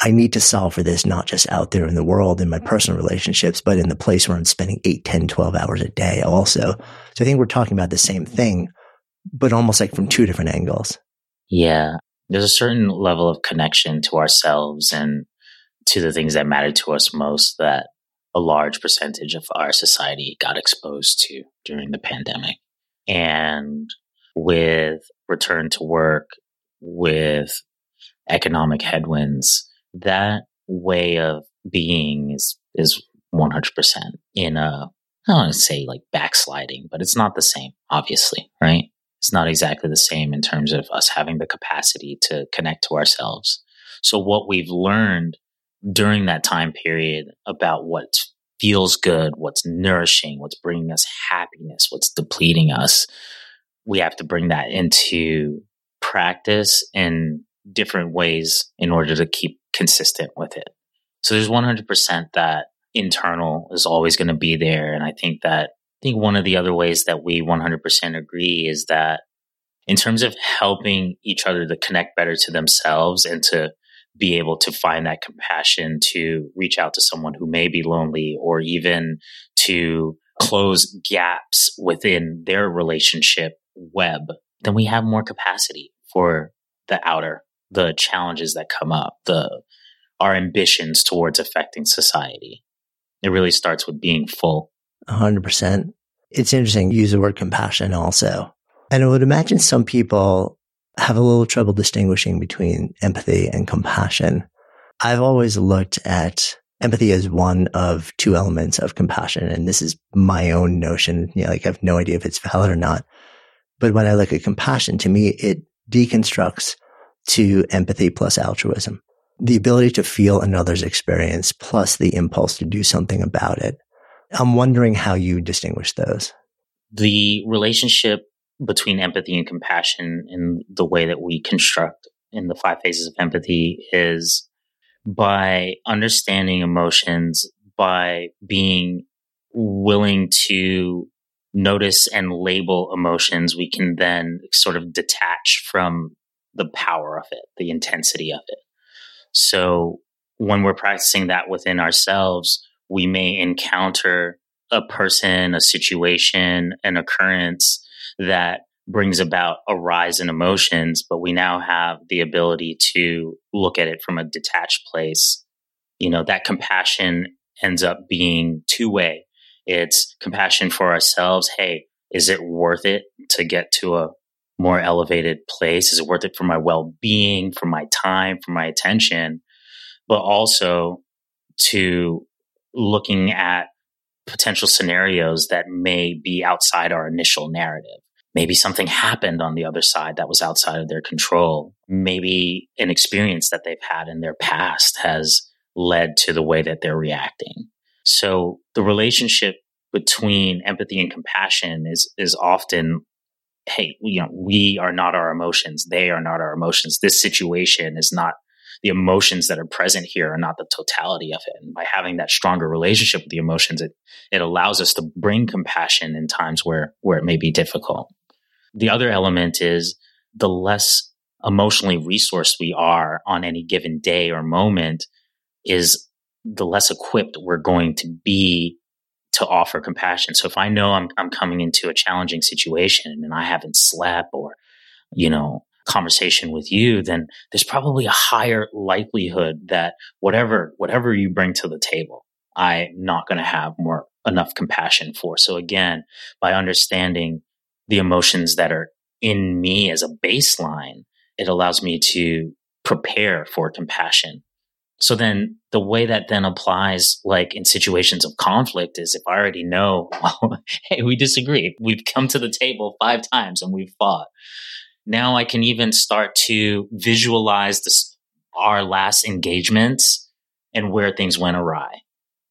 I need to solve for this, not just out there in the world in my personal relationships, but in the place where I'm spending 8, 10, 12 hours a day also. So I think we're talking about the same thing, but almost like from two different angles. Yeah. There's a certain level of connection to ourselves and to the things that matter to us most that a large percentage of our society got exposed to during the pandemic. And with return to work, with economic headwinds, that way of being is is 100% in a I don't want to say like backsliding, but it's not the same, obviously, right? It's not exactly the same in terms of us having the capacity to connect to ourselves. So what we've learned during that time period about what feels good, what's nourishing, what's bringing us happiness, what's depleting us, we have to bring that into practice in different ways in order to keep consistent with it. So there's 100% that internal is always going to be there. And I think that, I think one of the other ways that we 100% agree is that in terms of helping each other to connect better to themselves and to be able to find that compassion to reach out to someone who may be lonely or even to close gaps within their relationship web, then we have more capacity for the outer, the challenges that come up, the our ambitions towards affecting society. It really starts with being full. 100%. It's interesting. Use the word compassion also. And I would imagine some people have a little trouble distinguishing between empathy and compassion. I've always looked at empathy as one of two elements of compassion. And this is my own notion. You know, like I have no idea if it's valid or not. But when I look at compassion, to me, it deconstructs to empathy plus altruism. The ability to feel another's experience plus the impulse to do something about it. I'm wondering how you distinguish those. The relationship between empathy and compassion in the way that we construct in the five phases of empathy is by understanding emotions, by being willing to notice and label emotions, we can then sort of detach from the power of it, the intensity of it. So when we're practicing that within ourselves, we may encounter a person, a situation, an occurrence that brings about a rise in emotions, but we now have the ability to look at it from a detached place. You know, that compassion ends up being two way. It's compassion for ourselves. Hey, is it worth it to get to a more elevated place? Is it worth it for my well being, for my time, for my attention? But also to looking at potential scenarios that may be outside our initial narrative. Maybe something happened on the other side that was outside of their control. Maybe an experience that they've had in their past has led to the way that they're reacting. So the relationship between empathy and compassion is is often hey, you know, we are not our emotions. They are not our emotions. This situation is not the emotions that are present here are not the totality of it. And by having that stronger relationship with the emotions, it, it allows us to bring compassion in times where, where it may be difficult. The other element is the less emotionally resourced we are on any given day or moment is the less equipped we're going to be to offer compassion. So if I know I'm, I'm coming into a challenging situation and I haven't slept or, you know, conversation with you, then there's probably a higher likelihood that whatever, whatever you bring to the table, I'm not going to have more enough compassion for. So again, by understanding the emotions that are in me as a baseline, it allows me to prepare for compassion so then the way that then applies, like in situations of conflict, is if I already know, well, hey, we disagree. We've come to the table five times and we've fought. Now I can even start to visualize this, our last engagements and where things went awry.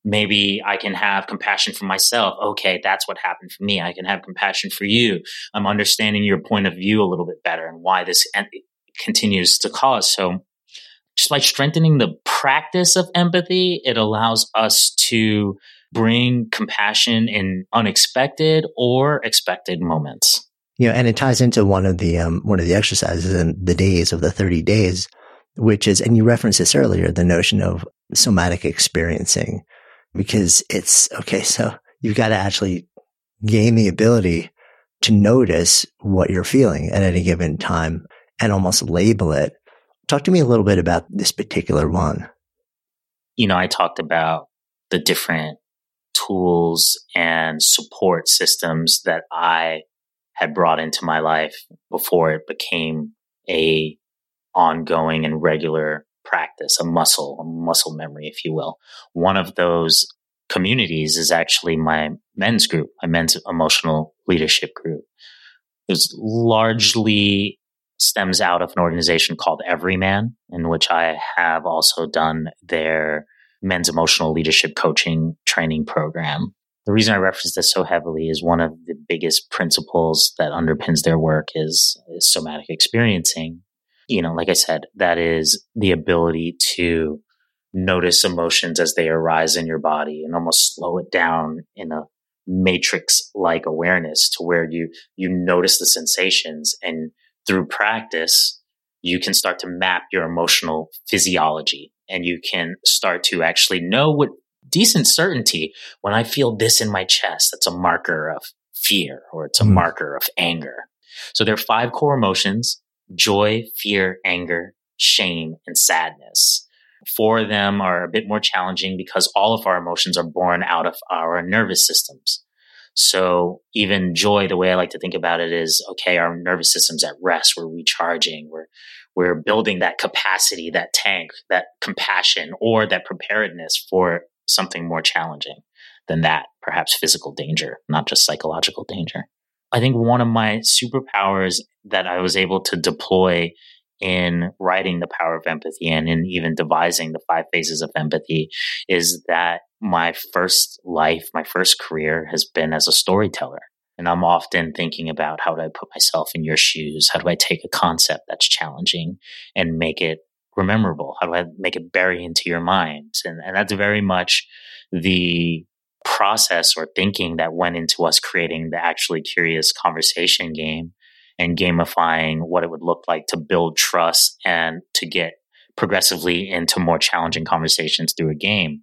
Maybe I can have compassion for myself. Okay, that's what happened for me. I can have compassion for you. I'm understanding your point of view a little bit better and why this continues to cause. So just by strengthening the practice of empathy, it allows us to bring compassion in unexpected or expected moments. You know, and it ties into one of the um, one of the exercises in the days of the 30 days, which is, and you referenced this earlier, the notion of somatic experiencing, because it's okay. So you've got to actually gain the ability to notice what you're feeling at any given time and almost label it Talk to me a little bit about this particular one. You know, I talked about the different tools and support systems that I had brought into my life before it became a ongoing and regular practice, a muscle, a muscle memory, if you will. One of those communities is actually my men's group, my men's emotional leadership group. It was largely stems out of an organization called EVRYMAN, in which I have also done their men's emotional leadership coaching training program. The reason I reference this so heavily is one of the biggest principles that underpins their work is, is somatic experiencing. You know, like I said, that is the ability to notice emotions as they arise in your body and almost slow it down in a matrix like awareness to where you you notice the sensations and through practice, you can start to map your emotional physiology and you can start to actually know with decent certainty when I feel this in my chest, that's a marker of fear or it's a mm marker of anger. So there are five core emotions joy, fear, anger, shame, and sadness. Four of them are a bit more challenging because all of our emotions are born out of our nervous systems. So even joy, the way I like to think about it is, okay, our nervous system's at rest. We're recharging. We're, we're building that capacity, that tank, that compassion or that preparedness for something more challenging than that, perhaps physical danger, not just psychological danger. I think one of my superpowers that I was able to deploy in writing the power of empathy and in even devising the five phases of empathy is that my first life, my first career has been as a storyteller. And I'm often thinking about how do I put myself in your shoes? How do I take a concept that's challenging and make it rememberable? How do I make it bury into your mind? And, and that's very much the process or thinking that went into us creating the actually curious conversation game and gamifying what it would look like to build trust and to get progressively into more challenging conversations through a game.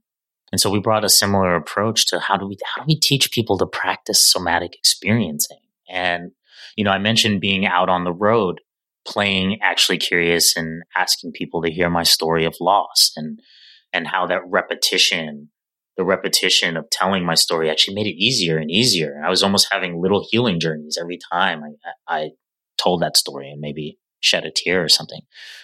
And so we brought a similar approach to how do we how do we teach people to practice somatic experiencing? And you know, I mentioned being out on the road, playing actually curious and asking people to hear my story of loss and and how that repetition the repetition of telling my story actually made it easier and easier. I was almost having little healing journeys every time I, I told that story and maybe shed a tear or something.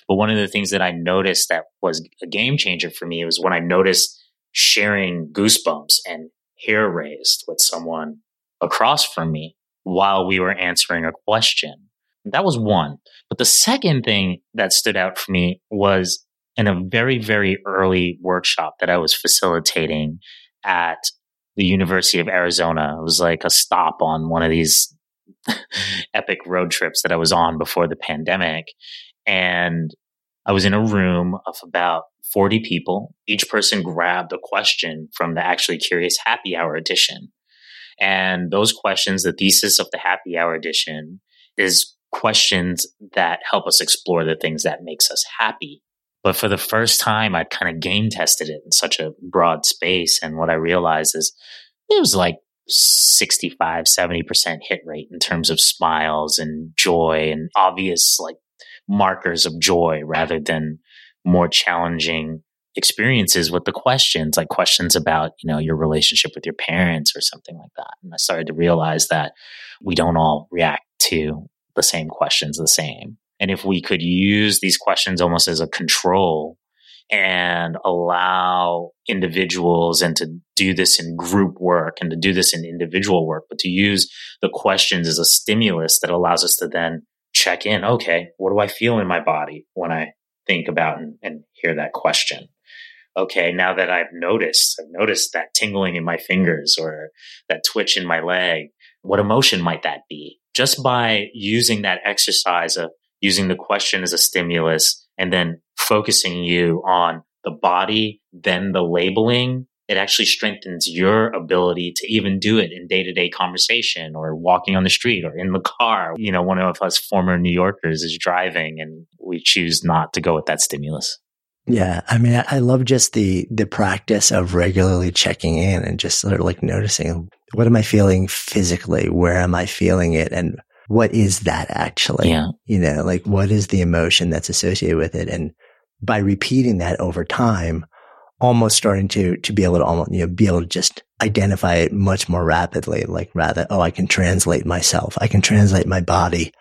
But one of the things that I noticed that was a game changer for me was when I noticed sharing goosebumps and hair raised with someone across from me while we were answering a question. That was one. But the second thing that stood out for me was in a very, very early workshop that I was facilitating at the University of Arizona. It was like a stop on one of these epic road trips that I was on before the pandemic. And I was in a room of about 40 people. Each person grabbed a question from the Actually Curious Happy Hour edition. And those questions, the thesis of the Happy Hour edition is questions that help us explore the things that makes us happy. But for the first time, I kind of game tested it in such a broad space. And what I realized is it was like 65, 70% hit rate in terms of smiles and joy and obvious like markers of joy rather than more challenging experiences with the questions, like questions about, you know, your relationship with your parents or something like that. And I started to realize that we don't all react to the same questions the same. And if we could use these questions almost as a control and allow individuals and to do this in group work and to do this in individual work, but to use the questions as a stimulus that allows us to then check in. Okay, what do I feel in my body when I think about and, and hear that question? Okay, now that I've noticed, I've noticed that tingling in my fingers or that twitch in my leg. What emotion might that be? Just by using that exercise of using the question as a stimulus and then focusing you on the body, then the labeling, it actually strengthens your ability to even do it in day to day conversation or walking on the street or in the car. You know, one of us former New Yorkers is driving and we choose not to go with that stimulus. Yeah. I mean, I love just the, the practice of regularly checking in and just sort of like noticing what am I feeling physically? Where am I feeling it? And what is that actually? Yeah. You know, like what is the emotion that's associated with it? And by repeating that over time, almost starting to, to be able to almost, you know, be able to just identify it much more rapidly. Like rather, oh, I can translate myself. I can translate my body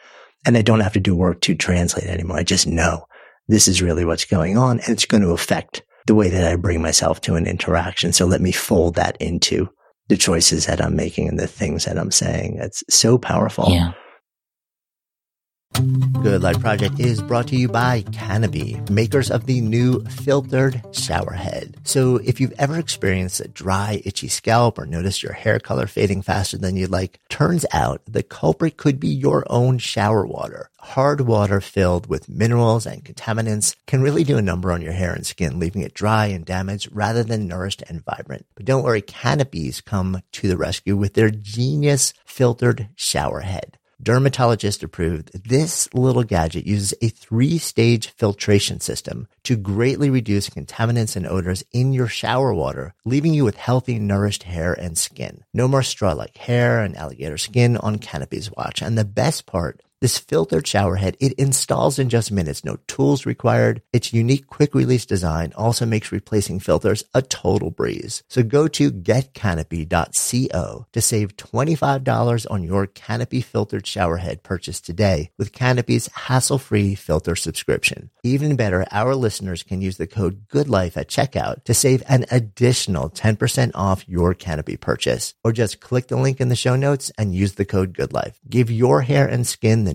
and I don't have to do work to translate anymore. I just know this is really what's going on and it's going to affect the way that I bring myself to an interaction. So let me fold that into the choices that I'm making and the things that I'm saying. It's so powerful. Yeah. Good Life Project is brought to you by Canopy, makers of the new filtered shower head. So if you've ever experienced a dry, itchy scalp or noticed your hair color fading faster than you'd like, turns out the culprit could be your own shower water. Hard water filled with minerals and contaminants can really do a number on your hair and skin, leaving it dry and damaged rather than nourished and vibrant. But don't worry, Canopies come to the rescue with their genius filtered shower head dermatologist approved, this little gadget uses a three stage filtration system to greatly reduce contaminants and odors in your shower water, leaving you with healthy, nourished hair and skin. No more straw like hair and alligator skin on Canopy's watch. And the best part, this filtered shower head, it installs in just minutes, no tools required. Its unique quick release design also makes replacing filters a total breeze. So go to getcanopy.co to save $25 on your Canopy filtered shower head purchase today with Canopy's hassle-free filter subscription. Even better, our listeners can use the code GOODLIFE at checkout to save an additional 10% off your Canopy purchase. Or just click the link in the show notes and use the code GOODLIFE. Give your hair and skin the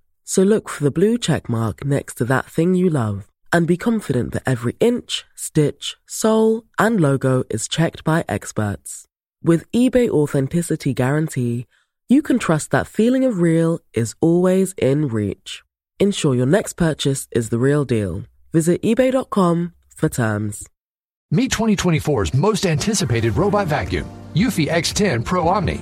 So look for the blue check mark next to that thing you love and be confident that every inch, stitch, sole, and logo is checked by experts. With eBay Authenticity Guarantee, you can trust that feeling of real is always in reach. Ensure your next purchase is the real deal. Visit eBay.com for terms. Meet 2024's most anticipated robot vacuum, Eufy X10 Pro Omni.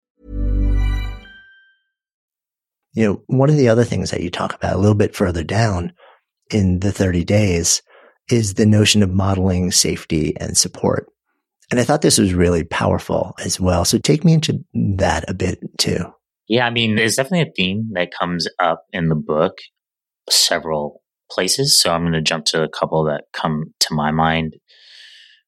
You know, one of the other things that you talk about a little bit further down in the 30 days is the notion of modeling safety and support. And I thought this was really powerful as well. So take me into that a bit too. Yeah, I mean, there's definitely a theme that comes up in the book several places. So I'm going to jump to a couple that come to my mind.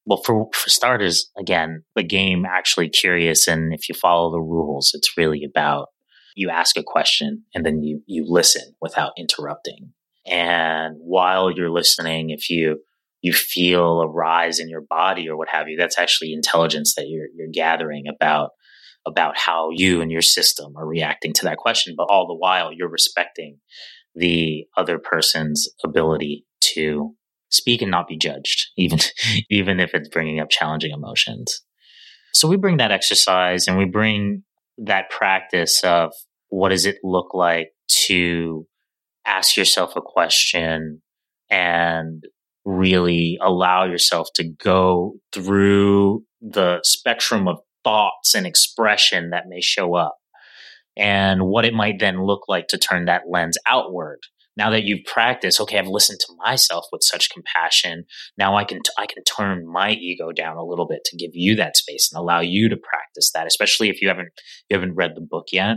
Well, for, for starters, again, the game actually curious. And if you follow the rules, it's really about you ask a question and then you, you listen without interrupting. And while you're listening, if you, you feel a rise in your body or what have you, that's actually intelligence that you're, you're gathering about, about how you and your system are reacting to that question. But all the while you're respecting the other person's ability to speak and not be judged, even, even if it's bringing up challenging emotions. So we bring that exercise and we bring that practice of what does it look like to ask yourself a question and really allow yourself to go through the spectrum of thoughts and expression that may show up and what it might then look like to turn that lens outward now that you've practiced okay i've listened to myself with such compassion now i can t- i can turn my ego down a little bit to give you that space and allow you to practice that especially if you haven't you haven't read the book yet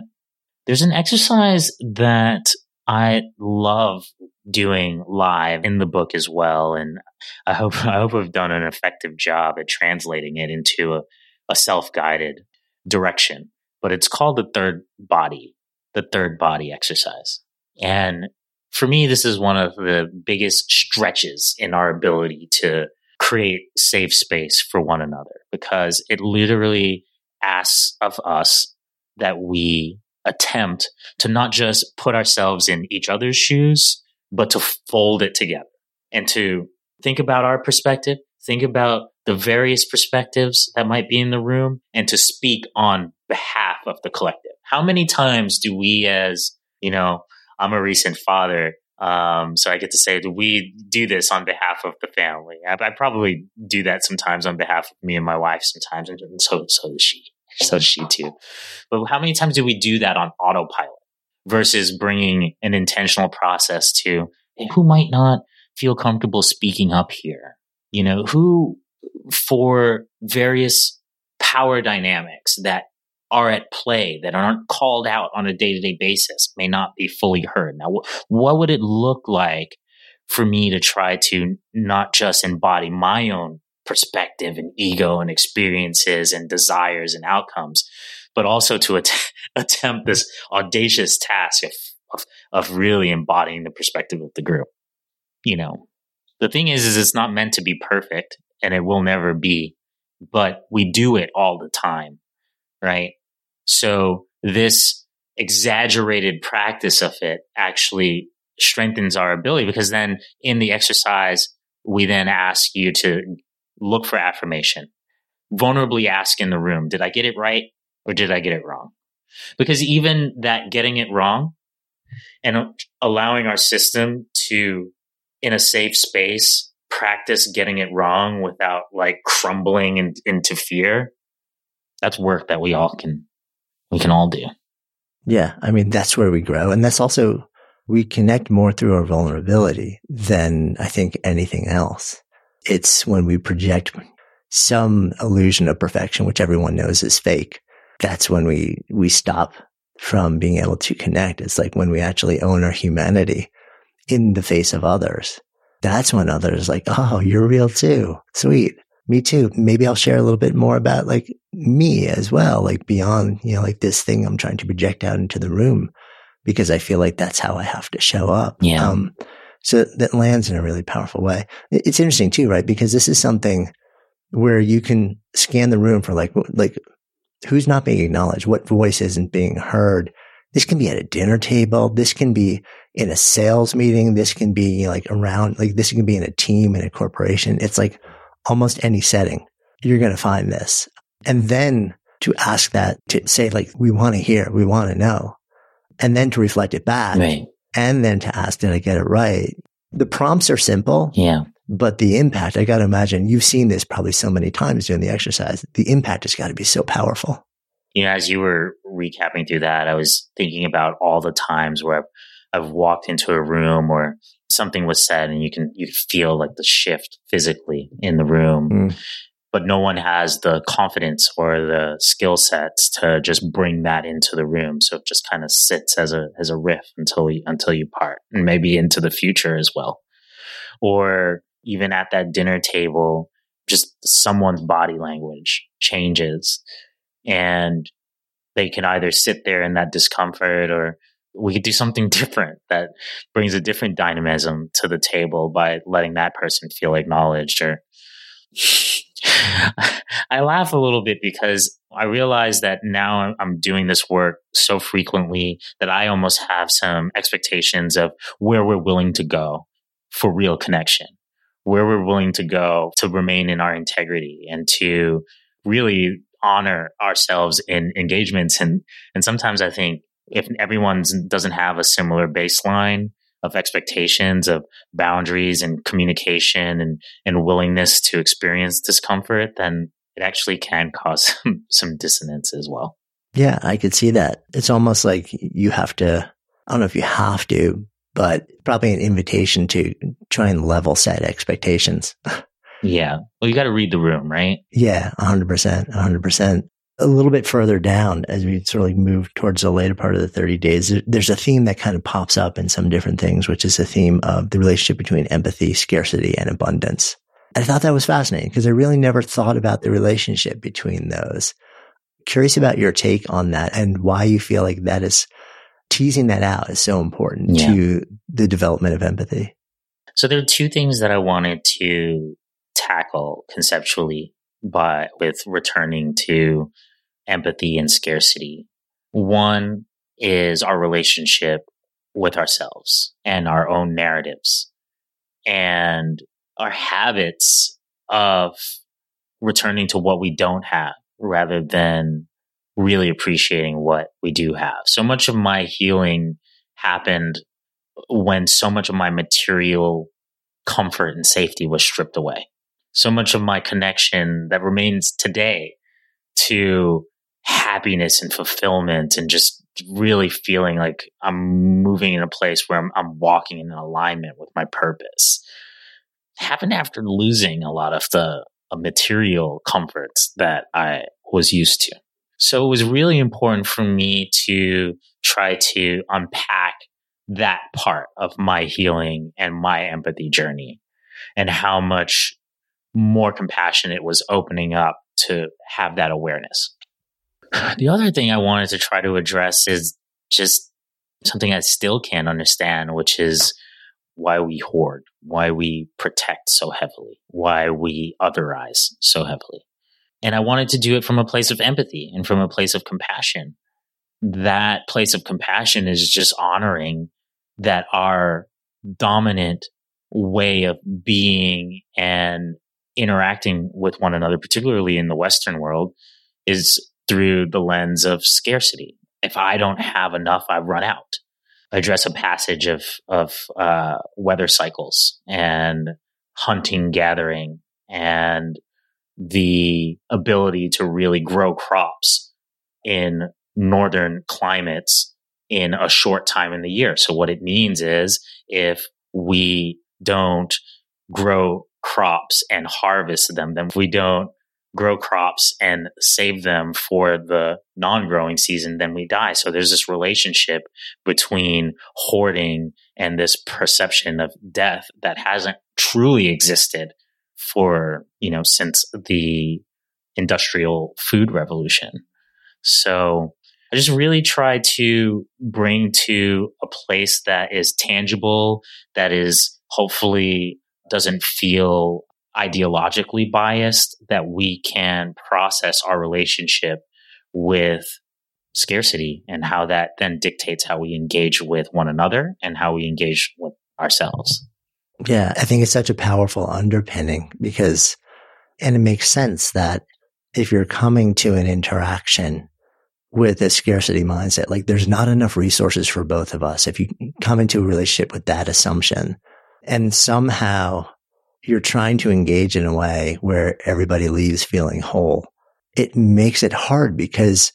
there's an exercise that I love doing live in the book as well. And I hope, I hope I've done an effective job at translating it into a, a self guided direction. But it's called the third body, the third body exercise. And for me, this is one of the biggest stretches in our ability to create safe space for one another because it literally asks of us that we attempt to not just put ourselves in each other's shoes, but to fold it together and to think about our perspective, think about the various perspectives that might be in the room, and to speak on behalf of the collective. How many times do we, as you know, I'm a recent father, um, so I get to say, we do this on behalf of the family? I, I, probably do that sometimes on behalf of me and my wife sometimes, and so so does she so does she too. But how many times do we do that on autopilot versus bringing an intentional process to who might not feel comfortable speaking up here? You know, who for various power dynamics that are at play that aren't called out on a day to day basis may not be fully heard. Now, what would it look like for me to try to not just embody my own perspective and ego and experiences and desires and outcomes, but also to att- attempt this audacious task of, of, of really embodying the perspective of the group. You know, the thing is, is it's not meant to be perfect and it will never be, but we do it all the time, right? So this exaggerated practice of it actually strengthens our ability because then in the exercise, we then ask you to look for affirmation. Vulnerably ask in the room, did I get it right or did I get it wrong? Because even that getting it wrong and allowing our system to, in a safe space, practice getting it wrong without like crumbling in, into fear, that's work that we all can, we can all do. Yeah. I mean, that's where we grow. And that's also, we connect more through our vulnerability than I think anything else. It's when we project some illusion of perfection, which everyone knows is fake. That's when we, we stop from being able to connect. It's like when we actually own our humanity in the face of others. That's when others like, Oh, you're real too. Sweet. Me too. Maybe I'll share a little bit more about like me as well, like beyond, you know, like this thing I'm trying to project out into the room because I feel like that's how I have to show up. Yeah. Um, so that lands in a really powerful way. It's interesting too, right? Because this is something where you can scan the room for like, like who's not being acknowledged? What voice isn't being heard? This can be at a dinner table. This can be in a sales meeting. This can be like around, like this can be in a team in a corporation. It's like almost any setting. You're going to find this. And then to ask that to say like, we want to hear, we want to know, and then to reflect it back. Right. And then to ask, did I get it right? The prompts are simple. Yeah. But the impact, I got to imagine you've seen this probably so many times during the exercise. The impact has got to be so powerful. You know, as you were recapping through that, I was thinking about all the times where I've, I've walked into a room or something was said and you can, you feel like the shift physically in the room. Mm. But no one has the confidence or the skill sets to just bring that into the room. So it just kind of sits as a as a riff until we until you part, and maybe into the future as well. Or even at that dinner table, just someone's body language changes and they can either sit there in that discomfort or we could do something different that brings a different dynamism to the table by letting that person feel acknowledged or I laugh a little bit because I realize that now I'm doing this work so frequently that I almost have some expectations of where we're willing to go for real connection, where we're willing to go to remain in our integrity and to really honor ourselves in engagements. And, and sometimes I think if everyone doesn't have a similar baseline, of expectations of boundaries and communication and, and willingness to experience discomfort, then it actually can cause some, some dissonance as well. Yeah, I could see that. It's almost like you have to, I don't know if you have to, but probably an invitation to try and level set expectations. yeah. Well, you got to read the room, right? Yeah, 100%. 100% a little bit further down as we sort of move towards the later part of the 30 days, there's a theme that kind of pops up in some different things, which is the theme of the relationship between empathy, scarcity, and abundance. I thought that was fascinating because I really never thought about the relationship between those. Curious about your take on that and why you feel like that is teasing that out is so important yeah. to the development of empathy. So there are two things that I wanted to tackle conceptually by with returning to empathy and scarcity. One is our relationship with ourselves and our own narratives and our habits of returning to what we don't have rather than really appreciating what we do have. So much of my healing happened when so much of my material comfort and safety was stripped away. So much of my connection that remains today to happiness and fulfillment and just really feeling like I'm moving in a place where I'm, I'm walking in alignment with my purpose. Happened after losing a lot of the uh, material comforts that I was used to. So it was really important for me to try to unpack that part of my healing and my empathy journey and how much more compassion it was opening up to have that awareness. The other thing I wanted to try to address is just something I still can't understand, which is why we hoard, why we protect so heavily, why we otherize so heavily. And I wanted to do it from a place of empathy and from a place of compassion. That place of compassion is just honoring that our dominant way of being and interacting with one another, particularly in the Western world, is through the lens of scarcity. If I don't have enough, I run out. Address a passage of of uh, weather cycles and hunting, gathering, and the ability to really grow crops in northern climates in a short time in the year. So what it means is if we don't grow crops and harvest them, then we don't grow crops and save them for the non-growing season, then we die. So there's this relationship between hoarding and this perception of death that hasn't truly existed for, you know, since the industrial food revolution. So I just really try to bring to a place that is tangible, that is hopefully doesn't feel ideologically biased, that we can process our relationship with scarcity and how that then dictates how we engage with one another and how we engage with ourselves. Yeah, I think it's such a powerful underpinning because, and it makes sense that if you're coming to an interaction with a scarcity mindset, like there's not enough resources for both of us. If you come into a relationship with that assumption and somehow you're trying to engage in a way where everybody leaves feeling whole, it makes it hard because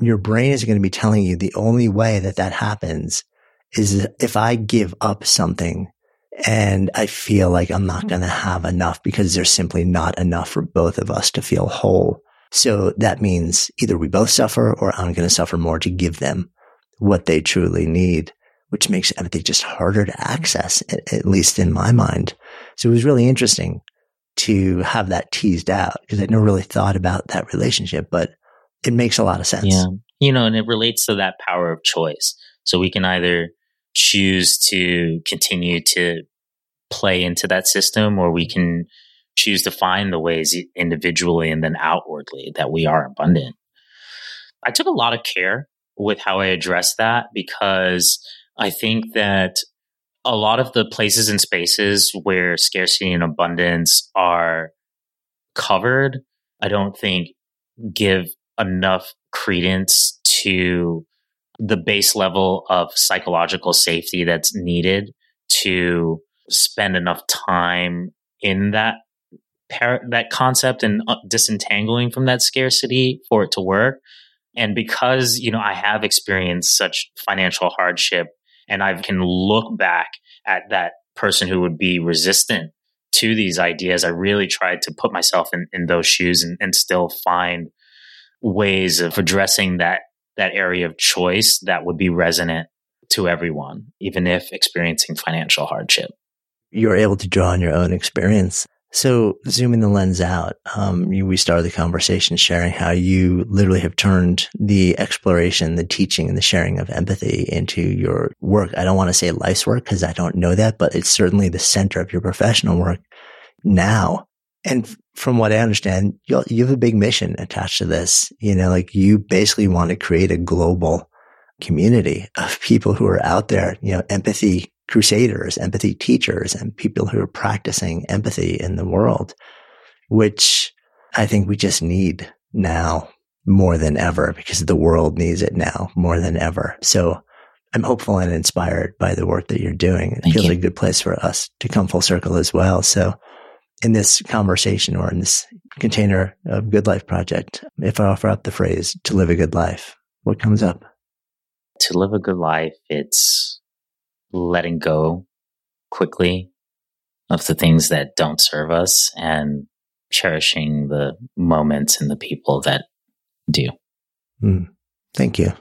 your brain is going to be telling you the only way that that happens is if I give up something and I feel like I'm not going to have enough because there's simply not enough for both of us to feel whole. So that means either we both suffer or I'm going to suffer more to give them what they truly need, which makes empathy just harder to access, at least in my mind. So it was really interesting to have that teased out because I never really thought about that relationship, but it makes a lot of sense. Yeah. You know, and it relates to that power of choice. So we can either choose to continue to play into that system or we can choose to find the ways individually and then outwardly that we are abundant. I took a lot of care with how I addressed that because I think that a lot of the places and spaces where scarcity and abundance are covered, I don't think give enough credence to the base level of psychological safety that's needed to spend enough time in that par- that concept and uh, disentangling from that scarcity for it to work. And because, you know, I have experienced such financial hardship and I can look back at that person who would be resistant to these ideas, I really tried to put myself in, in those shoes and, and still find ways of addressing that that area of choice that would be resonant to everyone, even if experiencing financial hardship. You're able to draw on your own experience so zooming the lens out, um, you, we started the conversation sharing how you literally have turned the exploration, the teaching and the sharing of empathy into your work. I don't want to say life's work because I don't know that, but it's certainly the center of your professional work now. And from what I understand, you, you have a big mission attached to this. You know, like you basically want to create a global community of people who are out there, you know, empathy crusaders, empathy teachers, and people who are practicing empathy in the world, which I think we just need now more than ever because the world needs it now more than ever. So I'm hopeful and inspired by the work that you're doing. It Thank feels you. like a good place for us to come full circle as well. So in this conversation or in this container of Good Life Project, if I offer up the phrase to live a good life, what comes up? To live a good life, it's letting go quickly of the things that don't serve us and cherishing the moments and the people that do. Mm, thank you.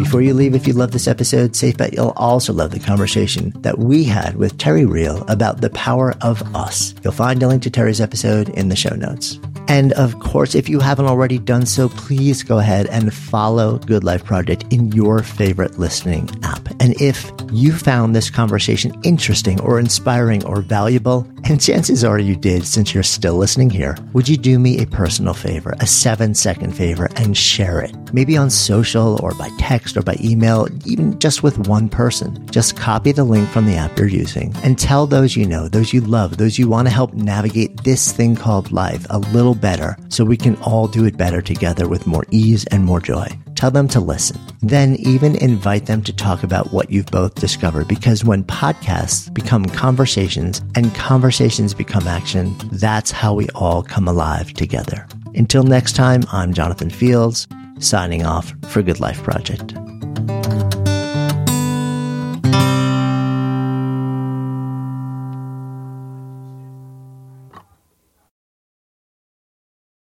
Before you leave, if you love this episode, safe bet you'll also love the conversation that we had with Terry Real about the power of us. You'll find a link to Terry's episode in the show notes. And of course, if you haven't already done so, please go ahead and follow Good Life Project in your favorite listening app. And if you found this conversation interesting or inspiring or valuable, and chances are you did since you're still listening here, would you do me a personal favor, a seven second favor, and share it? Maybe on social or by text or by email, even just with one person. Just copy the link from the app you're using and tell those you know, those you love, those you want to help navigate this thing called life a little better so we can all do it better together with more ease and more joy. Tell them to listen. Then even invite them to talk about what you've both discovered because when podcasts become conversations and conversations become action, that's how we all come alive together. Until next time, I'm Jonathan Fields, signing off for Good Life Project.